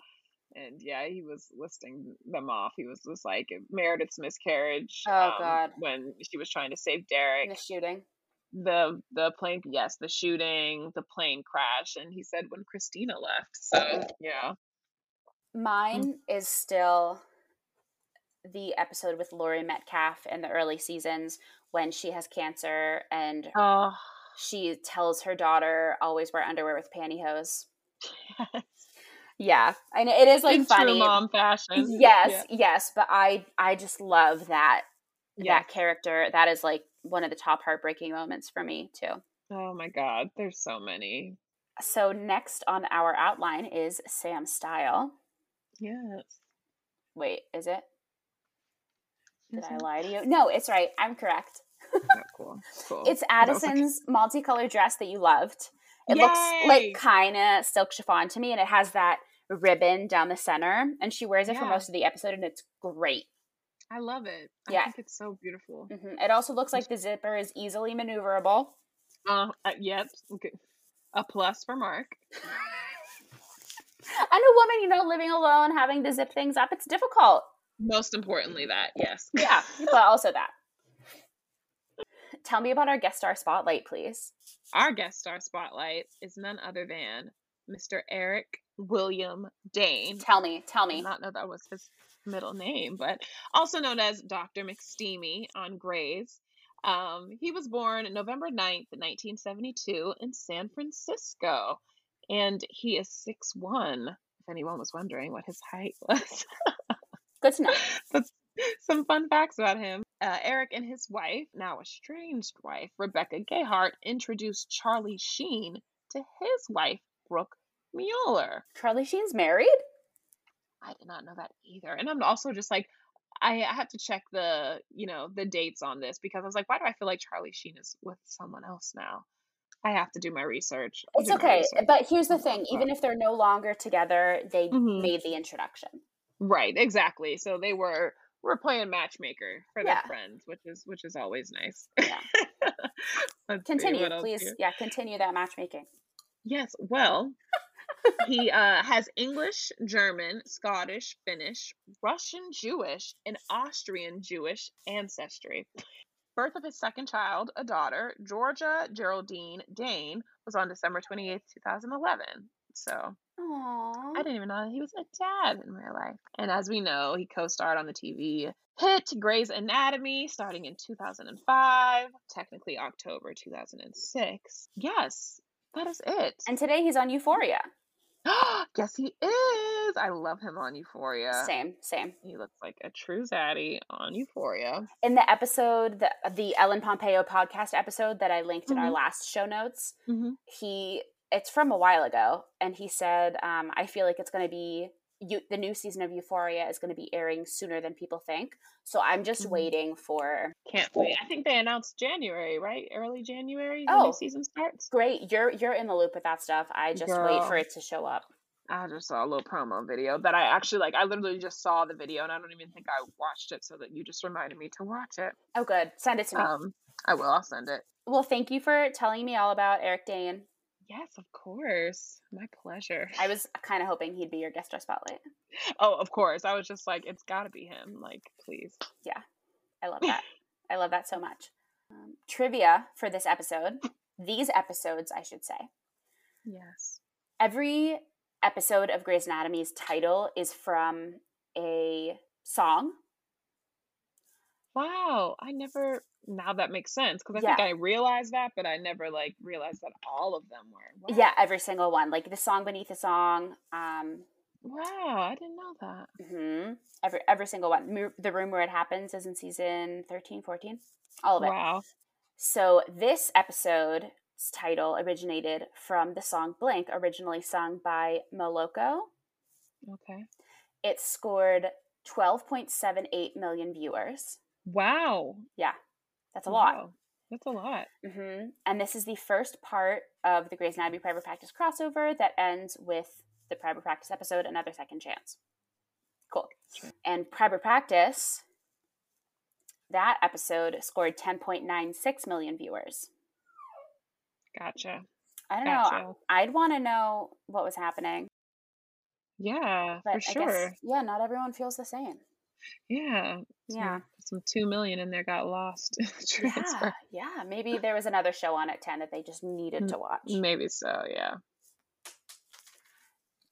And yeah, he was listing them off. He was just like Meredith's miscarriage. Oh, um, God. When she was trying to save Derek, the shooting. the the plane, yes, the shooting, the plane crash, and he said when Cristina left. So yeah, Mine is still the episode with Laurie Metcalf in the early seasons when she has cancer and oh, she tells her daughter always wear underwear with pantyhose. Yeah, and it is like in funny. mom fashion. Yes, yes, but I I just love that Yeah. that character. That is like one of the top heartbreaking moments for me too. Oh my God, there's so many. So next on our outline is Sam Style. Yes. Wait, is it? Did I Mhm. lie to you? No, it's right. I'm correct. Oh, cool. Cool. It's That was like- Addison's multicolored dress that you loved. It looks like kind of silk chiffon to me, and it has that ribbon down the center, and she wears it for most of the episode, and it's great. I love it. I Yeah. think it's so beautiful. hmm It also looks like the zipper is easily maneuverable. Uh, uh, yep. Okay. A plus for Mark. And a woman, you know, living alone, having to zip things up, it's difficult. Most importantly, that yes. Yeah, but also that. Tell me about our guest star spotlight, please. Our guest star spotlight is none other than Mr. Eric William Dane. Tell me, tell I me. did not know that was his middle name, but also known as Dr. McSteamy on Grey's. Um, he was born November 9th, 1972, in San Francisco, and he is 6'1, if anyone was wondering what his height was. Good to know. That's some fun facts about him. Uh, Eric and his wife, now estranged wife, Rebecca Gayhart, introduced Charlie Sheen to his wife, Brooke Mueller. Charlie Sheen's married? I did not know that either. And I'm also just like, I, have to check the, you know, the dates on this because I was like, why do I feel like Charlie Sheen is with someone else now? I have to do my research. I'll It's my okay. research. But here's the thing even if they're no longer together, they Mhm. made the introduction. Right, exactly. So they were we're playing matchmaker for their friends, which is which is always nice. Yeah. Continue, please. here? Yeah, continue that matchmaking. Yes, well, he uh, has English, German, Scottish, Finnish, Russian Jewish, and Austrian Jewish ancestry. Birth of his second child, a daughter, Georgia Geraldine Dane, was on December 28th, 2011. So Aww. I didn't even know he was a dad in real life. And as we know, he co starred on the TV hit Grey's Anatomy starting in 2005, technically October 2006. Yes, that is it. And today he's on Euphoria. yes, he is. I love him on Euphoria. Same, same. He looks like a true zaddy on Euphoria. In the episode, the, the Ellen Pompeo podcast episode that I linked in our Mhm. last show notes, Mm-hmm. he it's from a while ago, and he said, um, "I feel like it's going to be you, the new season of Euphoria is going to be airing sooner than people think." So I'm just Mhm. waiting for. Can't wait. I think they announced January, right? Early January. The Oh. new season starts. Great, you're you're in the loop with that stuff. I just wait for it to show up. I just saw a little promo video that I actually like. I literally just saw the video, and I don't even think I watched it. So that you just reminded me to watch it. Oh, good. Send it to me. Um, I will. I'll send it. well, thank you for telling me all about Eric Dane. Yes, of course. My pleasure. I was kind of hoping he'd be your guest star spotlight. Oh, of course. I was just like, it's got to be him. Like, please. Yeah. I love that. I love that so much. Um, trivia for this episode. These episodes, I should say. Yes. Every episode of Grey's Anatomy's title is from a song. Wow. I never. Now that makes sense because I yeah. think I realized that, but I never like realized that all of them were. Wow. Yeah, every single one, like the song beneath the song. Um, wow, I didn't know that. Mm-hmm. Every every single one. The room where it happens is in season 13, 14. All of it. Wow. So this episode's title originated from the song "Blink," originally sung by Moloko. Okay. It scored 12.78 million viewers. Wow. Yeah. That's a lot. Wow. That's a lot. Mm-hmm. And this is the first part of the Grey's Anatomy Private Practice crossover that ends with the Private Practice episode, Another Second Chance. Cool. Sure. And Private Practice, that episode scored 10.96 million viewers. Gotcha. I don't gotcha. know. I'd want to know what was happening. Yeah, but for I sure. Guess, yeah, not everyone feels the same. Yeah. Yeah. Some, two million in there got lost. transfer. Yeah, yeah. Maybe there was another show on at 10 that they just needed to watch. Maybe so, yeah.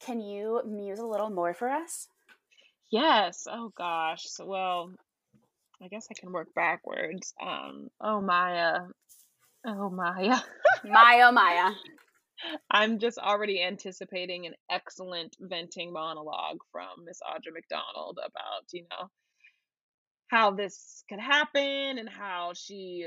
Can you muse a little more for us? Yes. Oh gosh. So, well, I guess I can work backwards. Um, oh Maya. Oh Maya. Maya Maya. I'm just already anticipating an excellent venting monologue from Miss Audra McDonald about, you know, how this could happen and how she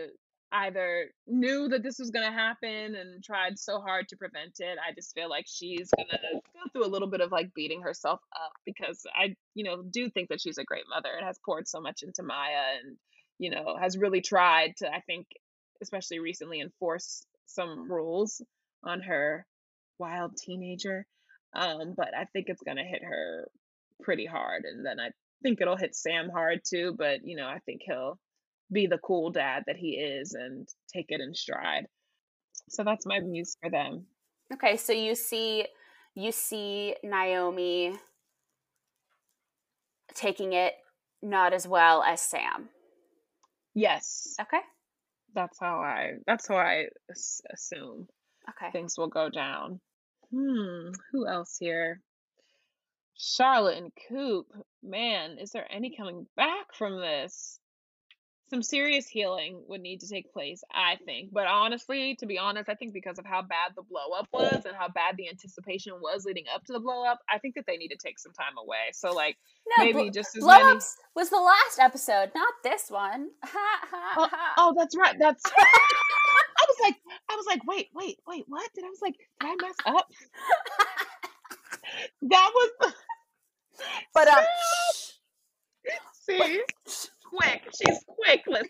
either knew that this was going to happen and tried so hard to prevent it. I just feel like she's going to go through a little bit of like beating herself up because I, you know, do think that she's a great mother and has poured so much into Maya and, you know, has really tried to, I think, especially recently, enforce some rules on her wild teenager. Um, but I think it's going to hit her pretty hard. And then I think it'll hit Sam hard too. But, you know, I think he'll be the cool dad that he is and take it in stride. So that's my muse for them. Okay, so you see you see Naomi taking it not as well as Sam. Yes. Okay. That's how I that's how I assume. Okay. Things will go down. Hmm, who else here? Charlotte and Coop. Man, is there any coming back from this? some serious healing would need to take place, I think. But honestly, to be honest, I think because of how bad the blow up was and how bad the anticipation was leading up to the blow up, I think that they need to take some time away. So like no, maybe bl- just as blow many... ups was the last episode, not this one. oh, oh, that's right. That's was like I was like, wait, wait, wait, what? Did I was like, did I mess up? that was But um See? quick. She's quick. Listen.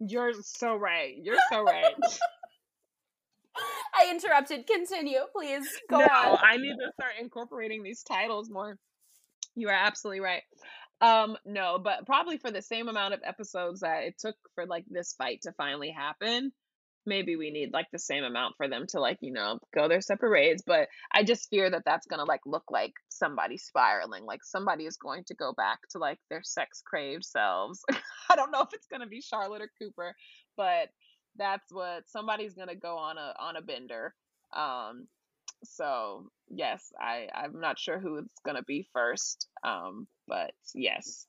You're so right. You're so right. I interrupted. Continue, please. Go no, on. I need to start incorporating these titles more. You are absolutely right. Um, no, but probably for the same amount of episodes that it took for like this fight to finally happen, maybe we need like the same amount for them to like you know go their separate ways but i just fear that that's gonna like look like somebody spiraling like somebody is going to go back to like their sex craved selves. I don't know if it's gonna be charlotte or cooper but that's what somebody's gonna go on a on a bender um so yes i i'm not sure who it's gonna be first um but yes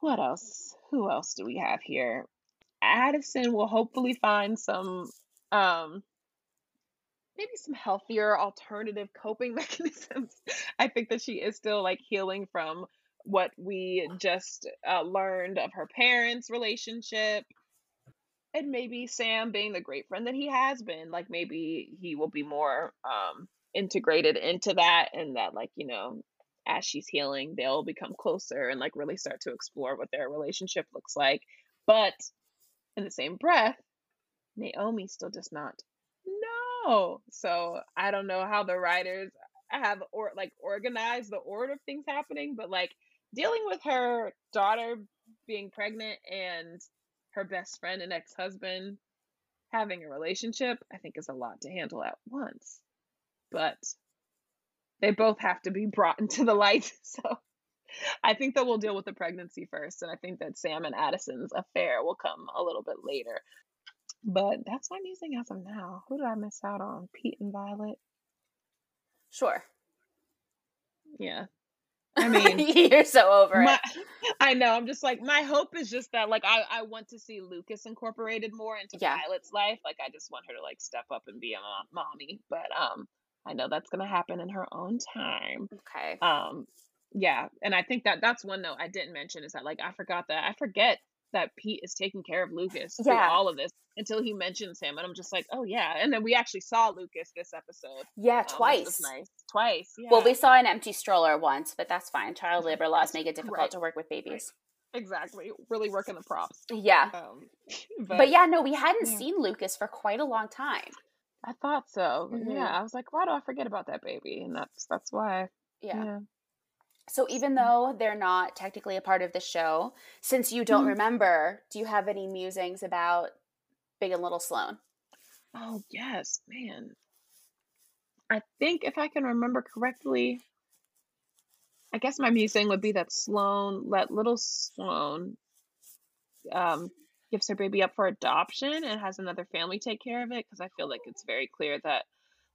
what else who else do we have here Addison will hopefully find some um maybe some healthier alternative coping mechanisms. I think that she is still like healing from what we just uh, learned of her parents' relationship. And maybe Sam being the great friend that he has been, like maybe he will be more um integrated into that and that like, you know, as she's healing, they'll become closer and like really start to explore what their relationship looks like. But in the same breath, Naomi still does not know. So I don't know how the writers have or like organized the order of things happening, but like dealing with her daughter being pregnant and her best friend and ex-husband having a relationship, I think is a lot to handle at once. But they both have to be brought into the light. So I think that we'll deal with the pregnancy first, and I think that Sam and Addison's affair will come a little bit later. But that's what I'm using as of now. Who did I miss out on? Pete and Violet. Sure. Yeah. I mean, you're so over my, it. I know. I'm just like my hope is just that like I I want to see Lucas incorporated more into Yeah. Violet's life. Like I just want her to like step up and be a mom, mommy. But um, I know that's gonna happen in her own time. Okay. Um, yeah, and I think that that's one note I didn't mention is that like I forgot that I forget that Pete is taking care of Lucas through all of this until he mentions him, and I'm just like, oh yeah. And then we actually saw Lucas this episode. Yeah, um, twice. nice. Twice. Yeah. Well, we saw an empty stroller once, but that's fine. Child labor laws make it difficult Right. to work with babies. exactly really working the props. Yeah. Um, But, yeah, no, we hadn't yeah. seen Lucas for quite a long time. I thought so. Mhm. Yeah, I was like, why do I forget about that baby? And that's that's why. Yeah. Yeah. So even though they're not technically a part of the show, since you don't Mhm. remember, do you have any musings about Big and Little Sloan? Oh yes, man. I think if I can remember correctly, I guess my musing would be that Sloan let little Sloan um gives her baby up for adoption and has another family take care of it because I feel like it's very clear that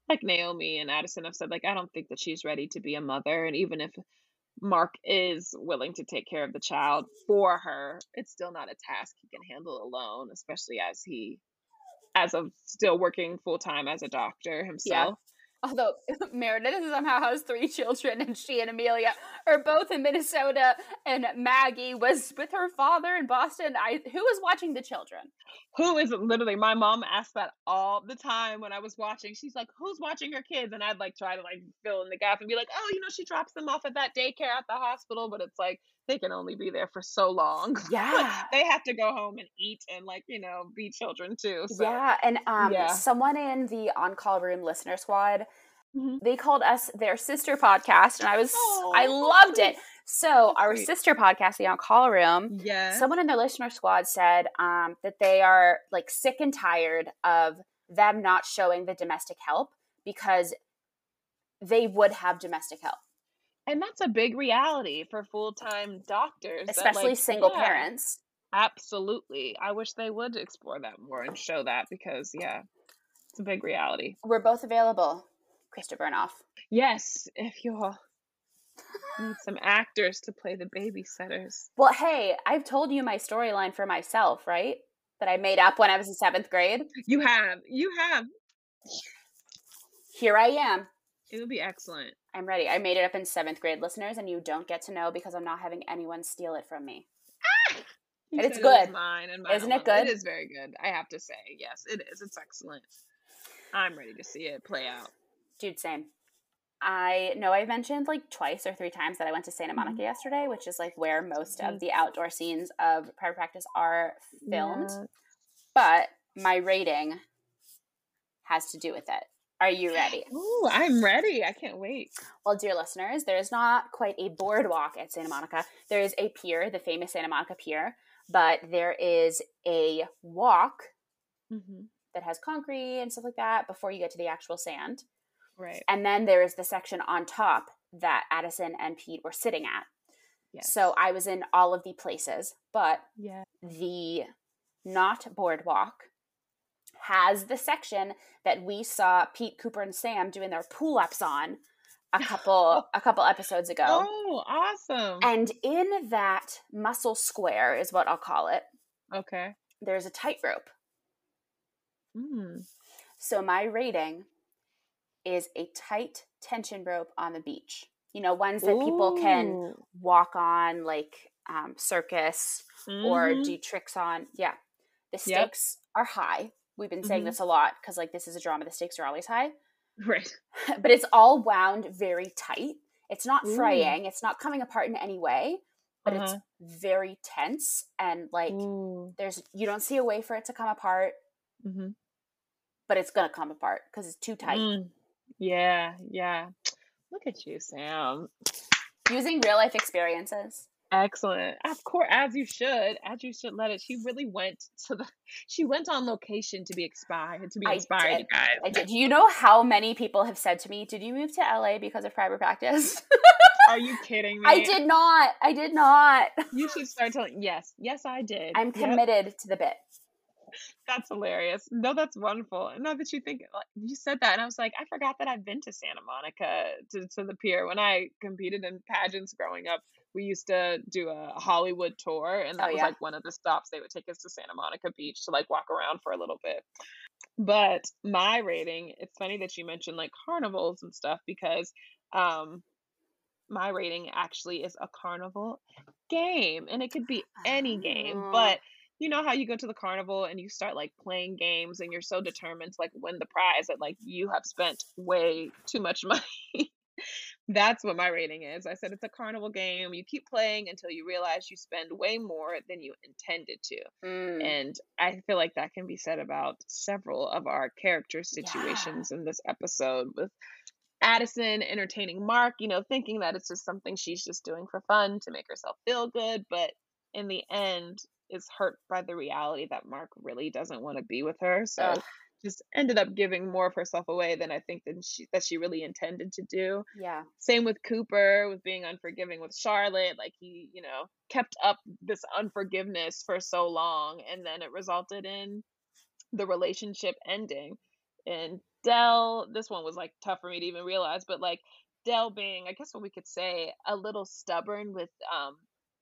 like Naomi and Addison have said like I don't think that she's ready to be a mother and even if Mark is willing to take care of the child for her, it's still not a task he can handle alone, especially as he as of still working full time as a doctor himself. Yeah. Although Meredith somehow has three children, and she and Amelia are both in Minnesota, and Maggie was with her father in Boston. I who was watching the children? Who is literally my mom asked that all the time when I was watching. She's like, "Who's watching her kids?" And I'd like try to like fill in the gap and be like, "Oh, you know, she drops them off at that daycare at the hospital," but it's like they can only be there for so long. Yeah. they have to go home and eat and like you know be children too. So Yeah, and um, Yeah. someone in the on call room listener squad, Mhm. they called us their sister podcast, and I was I loved it. So our sister podcast, the on call room, yeah. someone in their listener squad said um, that they are like sick and tired of them not showing the domestic help because they would have domestic help, and that's a big reality for full time doctors, especially like, single yeah, parents. Absolutely. I wish they would explore that more and show that because, yeah, it's a big reality. We're both available, Krista Vernoff. Yes, if you all need some actors to play the babysitters. Well, hey, I've told you my storyline for myself, right? That I made up when I was in seventh grade. You have, you have. Here I am. It would be excellent. I'm ready. I made it up in seventh grade, listeners, and you don't get to know because I'm not having anyone steal it from me. Ah! You And it's said it good. mine and mine Isn't it good? It is very good. I have to say, yes, it is. It's excellent. I'm ready to see it play out. Dude, same. I know I mentioned like twice or three times that I went to Santa Monica Mhm. yesterday, which is like where most of the outdoor scenes of private practice are filmed. Yeah. But my rating has to do with it. Are you ready? Ooh, I'm ready. I can't wait. Well, dear listeners, there is not quite a boardwalk at Santa Monica. There is a pier, the famous Santa Monica Pier, but there is a walk Mm-hmm. that has concrete and stuff like that before you get to the actual sand. Right. And then there is the section on top that Addison and Pete were sitting at. Yes. So I was in all of the places, but yeah. the not boardwalk has the section that we saw Pete, Cooper, and Sam doing their pull ups on a couple a couple episodes ago. Oh, awesome. And in that muscle square is what I'll call it. okay. There's a tightrope. Mm. So my rating is a tight tension rope on the beach. You know, ones that people can walk on, like um, circus or Mhm. do tricks on. Yeah, the Yep. stakes are high. We've been saying Mhm. this a lot because, like, this is a drama. The stakes are always high, Right. but it's all wound very tight. It's not Ooh. fraying. It's not coming apart in any way, but Uh-huh. it's very tense and like Ooh. there's you don't see a way for it to come apart, Mm-hmm. but it's gonna come apart because it's too tight. Mm. Yeah, yeah. Look at you, Sam. Using real life experiences. Excellent. Of course, as you should, as you should let it. She really went to the. She went on location to be inspired. To be inspired, you did. guys. I did. You know how many people have said to me, "Did you move to LA because of private practice?" Are you kidding me? I did not. I did not. You should start telling. Yes, yes, I did. I'm Yep. committed to the bit. That's hilarious. No, that's wonderful. And now that you think like you said that, and I was like, I forgot that I've been to Santa Monica to, to the pier. When I competed in pageants growing up, we used to do a Hollywood tour, and that Oh was yeah. like one of the stops. They would take us to Santa Monica Beach to like walk around for a little bit. But my rating, it's funny that you mentioned like carnivals and stuff because um my rating actually is a carnival game and it could be any game Oh, but you know how you go to the carnival and you start like playing games and you're so determined to like win the prize that like you have spent way too much money? That's what my rating is. I said it's a carnival game. You keep playing until you realize you spend way more than you intended to. Mm, and i feel like that can be said about several of our character yeah. situations in this episode with Addison entertaining Mark, you know, thinking that it's just something she's just doing for fun to make herself feel good, but in the end is hurt by the reality that Mark really doesn't want to be with her. So Ugh, just ended up giving more of herself away than I think that she that she really intended to do. yeah. Same with Cooper, with being unforgiving with Charlotte. Like he, you know, kept up this unforgiveness for so long and then it resulted in the relationship ending. And Dell, this one was like tough for me to even realize, but like Dell being, I guess what we could say, a little stubborn with um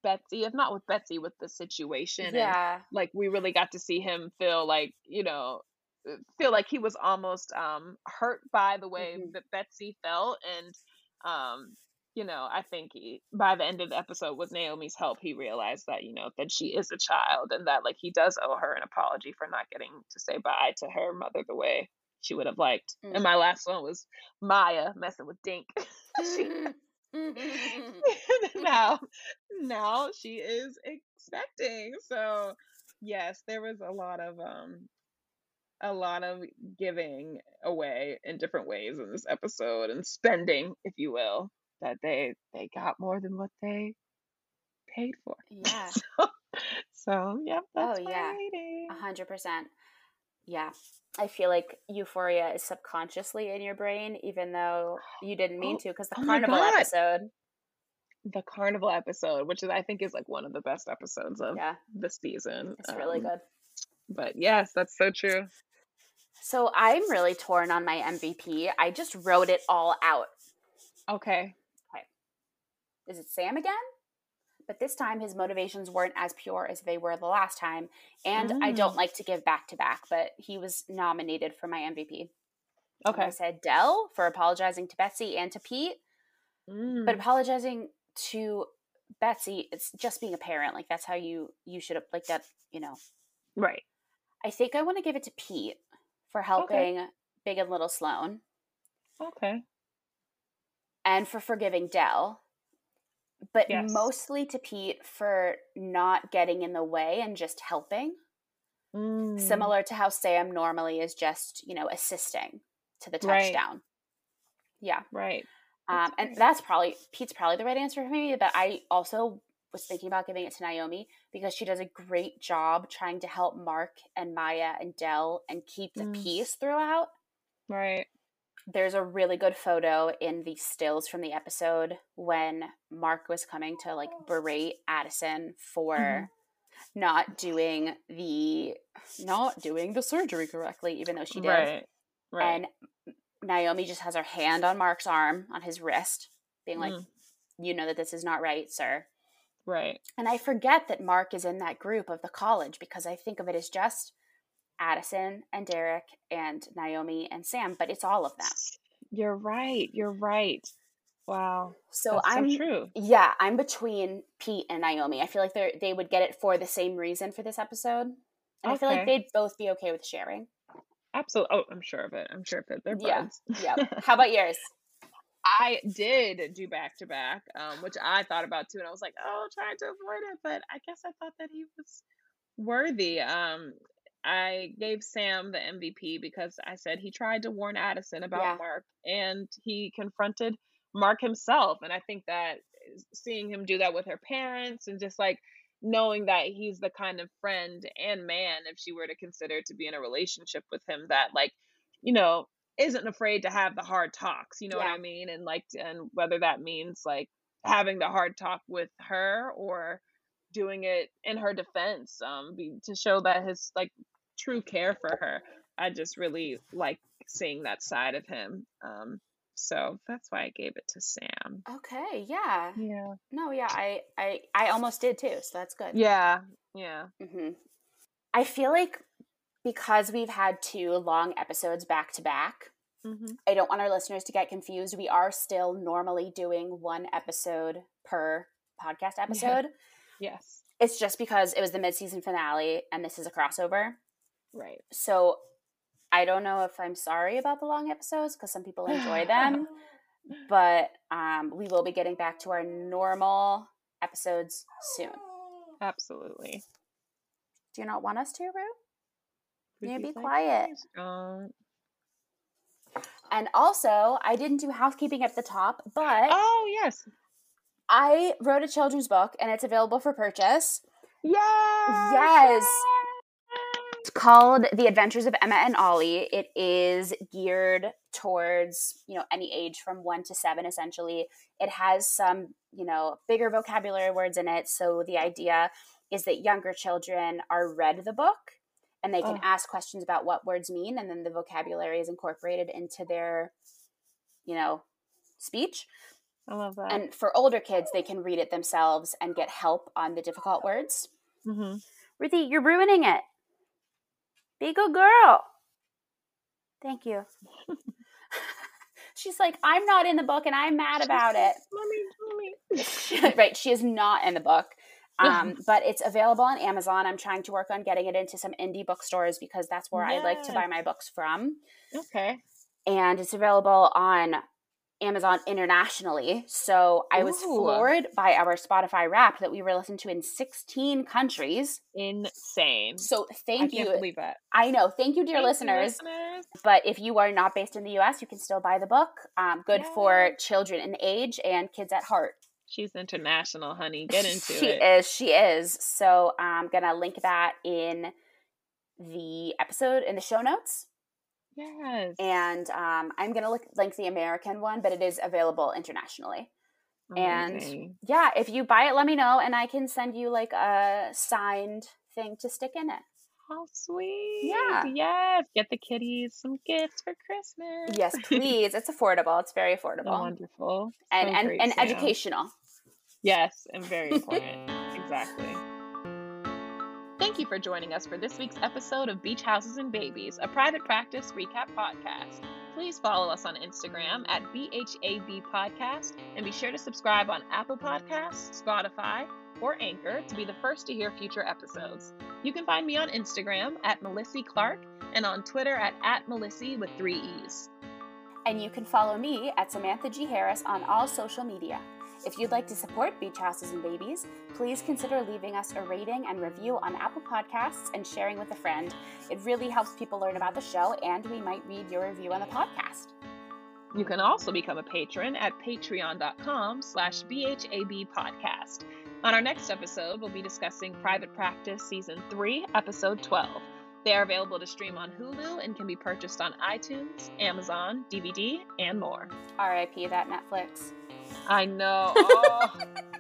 Betsy, if not with Betsy, with the situation. And Yeah. like we really got to see him feel like, you know, uh, feel like he was almost um hurt by the way hmm that Betsy felt. And um you know, I think he, by the end of the episode, with Naomi's help, he realized that, you know, that she is a child and that, like, he does owe her an apology for not getting to say bye to her mother the way she would have liked. And my last one was Maya messing with Dink. she Mm. now, now she is expecting. So, yes, there was a lot of um a lot of giving away in different ways in this episode and spending, if you will, that they they got more than what they paid for. yeah. so, so yep, Oh that's my yeah. A hundred percent. Yeah. I feel like euphoria is subconsciously in your brain, even though you didn't mean Oh, to, because the oh carnival episode. The carnival episode, which is I think is like one of the best episodes of Yeah, the season. it's really Um, good. but yes, that's so true. So I'm really torn on my MVP. I just wrote it all out. Okay. Okay. Is it Sam again? But this time his motivations weren't as pure as they were the last time. And I don't Mm, like to give back to back, but he was nominated for my MVP. And I said Dell for apologizing to Betsy and to Pete, but Mm, apologizing to Betsy, it's just being a parent. Like that's how you you should have like that, you know. right. I think I want to give it to Pete for Okay. helping Big and Little Sloan Okay. and for forgiving Dell, but Yes. mostly to Pete for not getting in the way and just helping. Mm, Similar to how Sam normally is just, you know, assisting to the right. touchdown. Yeah. Right. Um, and that's probably Pete's probably the right answer for me, but I also was thinking about giving it to Naomi because she does a great job trying to help Mark and Maya and Dell and keep the Mm, peace throughout. right. There's a really good photo in the stills from the episode when Mark was coming to like berate Addison for not doing the not doing the surgery correctly even though she did. Right. Right. And Naomi just has her hand on Mark's arm, on his wrist, being like, Mm, You know that this is not right, sir. right. And I forget that Mark is in that group of the college because I think of it as just Addison and Derek and Naomi and Sam, but it's all of them. You're right. You're right. Wow. So That's I'm, true. yeah, I'm between Pete and Naomi. I feel like they they would get it for the same reason for this episode. And I feel like they'd both be okay with sharing. Absolutely. Oh, I'm sure of it. I'm sure of it. They're Yeah. buds. Yeah. How about yours? I did do back to back, um, which I thought about too, and I was like, oh, trying to avoid it, but I guess I thought that he was worthy. Um, I gave Sam the MVP because I said he tried to warn Addison about Yeah. Mark, and he confronted Mark himself, and I think that seeing him do that with her parents and just like knowing that he's the kind of friend and man, if she were to consider to be in a relationship with him, that like, you know, isn't afraid to have the hard talks, you know what I mean? And like, and whether that means like having the hard talk with her or doing it in her defense, um, be, to show that his like true care for her. I just really like seeing that side of him. Um, so that's why I gave it to Sam. Okay, yeah. Yeah. No, yeah, I I I almost did too, so that's good. Yeah. Yeah. Mm-hmm. I feel like because we've had two long episodes back to back, Mm-hmm. I don't want our listeners to get confused. We are still normally doing one episode per podcast episode. Yes. It's just because it was the mid-season finale and this is a crossover. Right. So I don't know if I'm sorry about the long episodes because some people enjoy them, but um, we will be getting back to our normal episodes soon. Absolutely. Do you not want us to, Rue? You you be quiet. And also, I didn't do housekeeping at the top, but Oh yes. I wrote a children's book and it's available for purchase. Yes. Yes. Called The Adventures of Emma and Ollie. It is geared towards, you know, any age from 1 to 7 essentially. It has some, you know, bigger vocabulary words in it, so the idea is that younger children are read the book and they can Oh. ask questions about what words mean and then the vocabulary is incorporated into their, you know, speech. I love that. And for older kids, they can read it themselves and get help on the difficult words. mm-hmm. Ruthie, you're ruining it. Be a good girl. Thank you. She's like, I'm not in the book and I'm mad about it. Mommy, mommy. right, she is not in the book. Um, but it's available on Amazon. I'm trying to work on getting it into some indie bookstores because that's where I like to buy my books from. Okay. And it's available on Amazon internationally. So I was Ooh. floored by our Spotify wrap that we were listened to in 16 countries. Insane. So I thank can't you. believe that. I know. Thank you, dear Thank you, listeners. listeners. But if you are not based in the US, you can still buy the book. Um, good for children in age and kids at heart. She's international, honey. Get into it. she is. She is. So I'm going to link that in the episode in the show notes. Yes. And um, I'm going to look link the American one, but it is available internationally. and- Yeah, if you buy it, let me know and I can send you like a signed thing to stick in it. How sweet. Yeah. Yes. Get the kitties some gifts for Christmas. Yes, please. it's affordable. It's very So affordable. wonderful. and So and, great, and educational. Yes, and very important. exactly. Thank you for joining us for this week's episode of Beach Houses and Babies, a private practice recap podcast. Please follow us on Instagram at BHAB Podcast and be sure to subscribe on Apple Podcasts, Spotify, or Anchor to be the first to hear future episodes. You can find me on Instagram at Melessie Clark and on Twitter at, at Melessie with three E's. And you can follow me at Samantha G. Harris on all social media. If you'd like to support Beach Houses and Babies, please consider leaving us a rating and review on Apple Podcasts and sharing with a friend. It really helps people learn about the show, and we might read your review on the podcast. You can also become a patron at patreon.com slash BHAB podcast. On our next episode, we'll be discussing Private Practice Season 3, Episode 12. They are available to stream on Hulu and can be purchased on iTunes, Amazon, DVD, and more. RIP that Netflix. I know. Oh,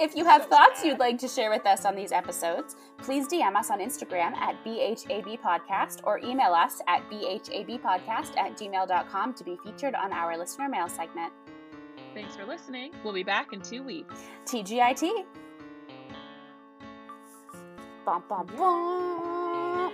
If you have thoughts you'd like to share with us on these episodes, please DM us on Instagram at BHAB Podcast or email us at BHABpodcast at gmail.com to be featured on our listener mail segment. thanks for listening. We'll be back in two weeks. TGIT. Bum, bum, bum.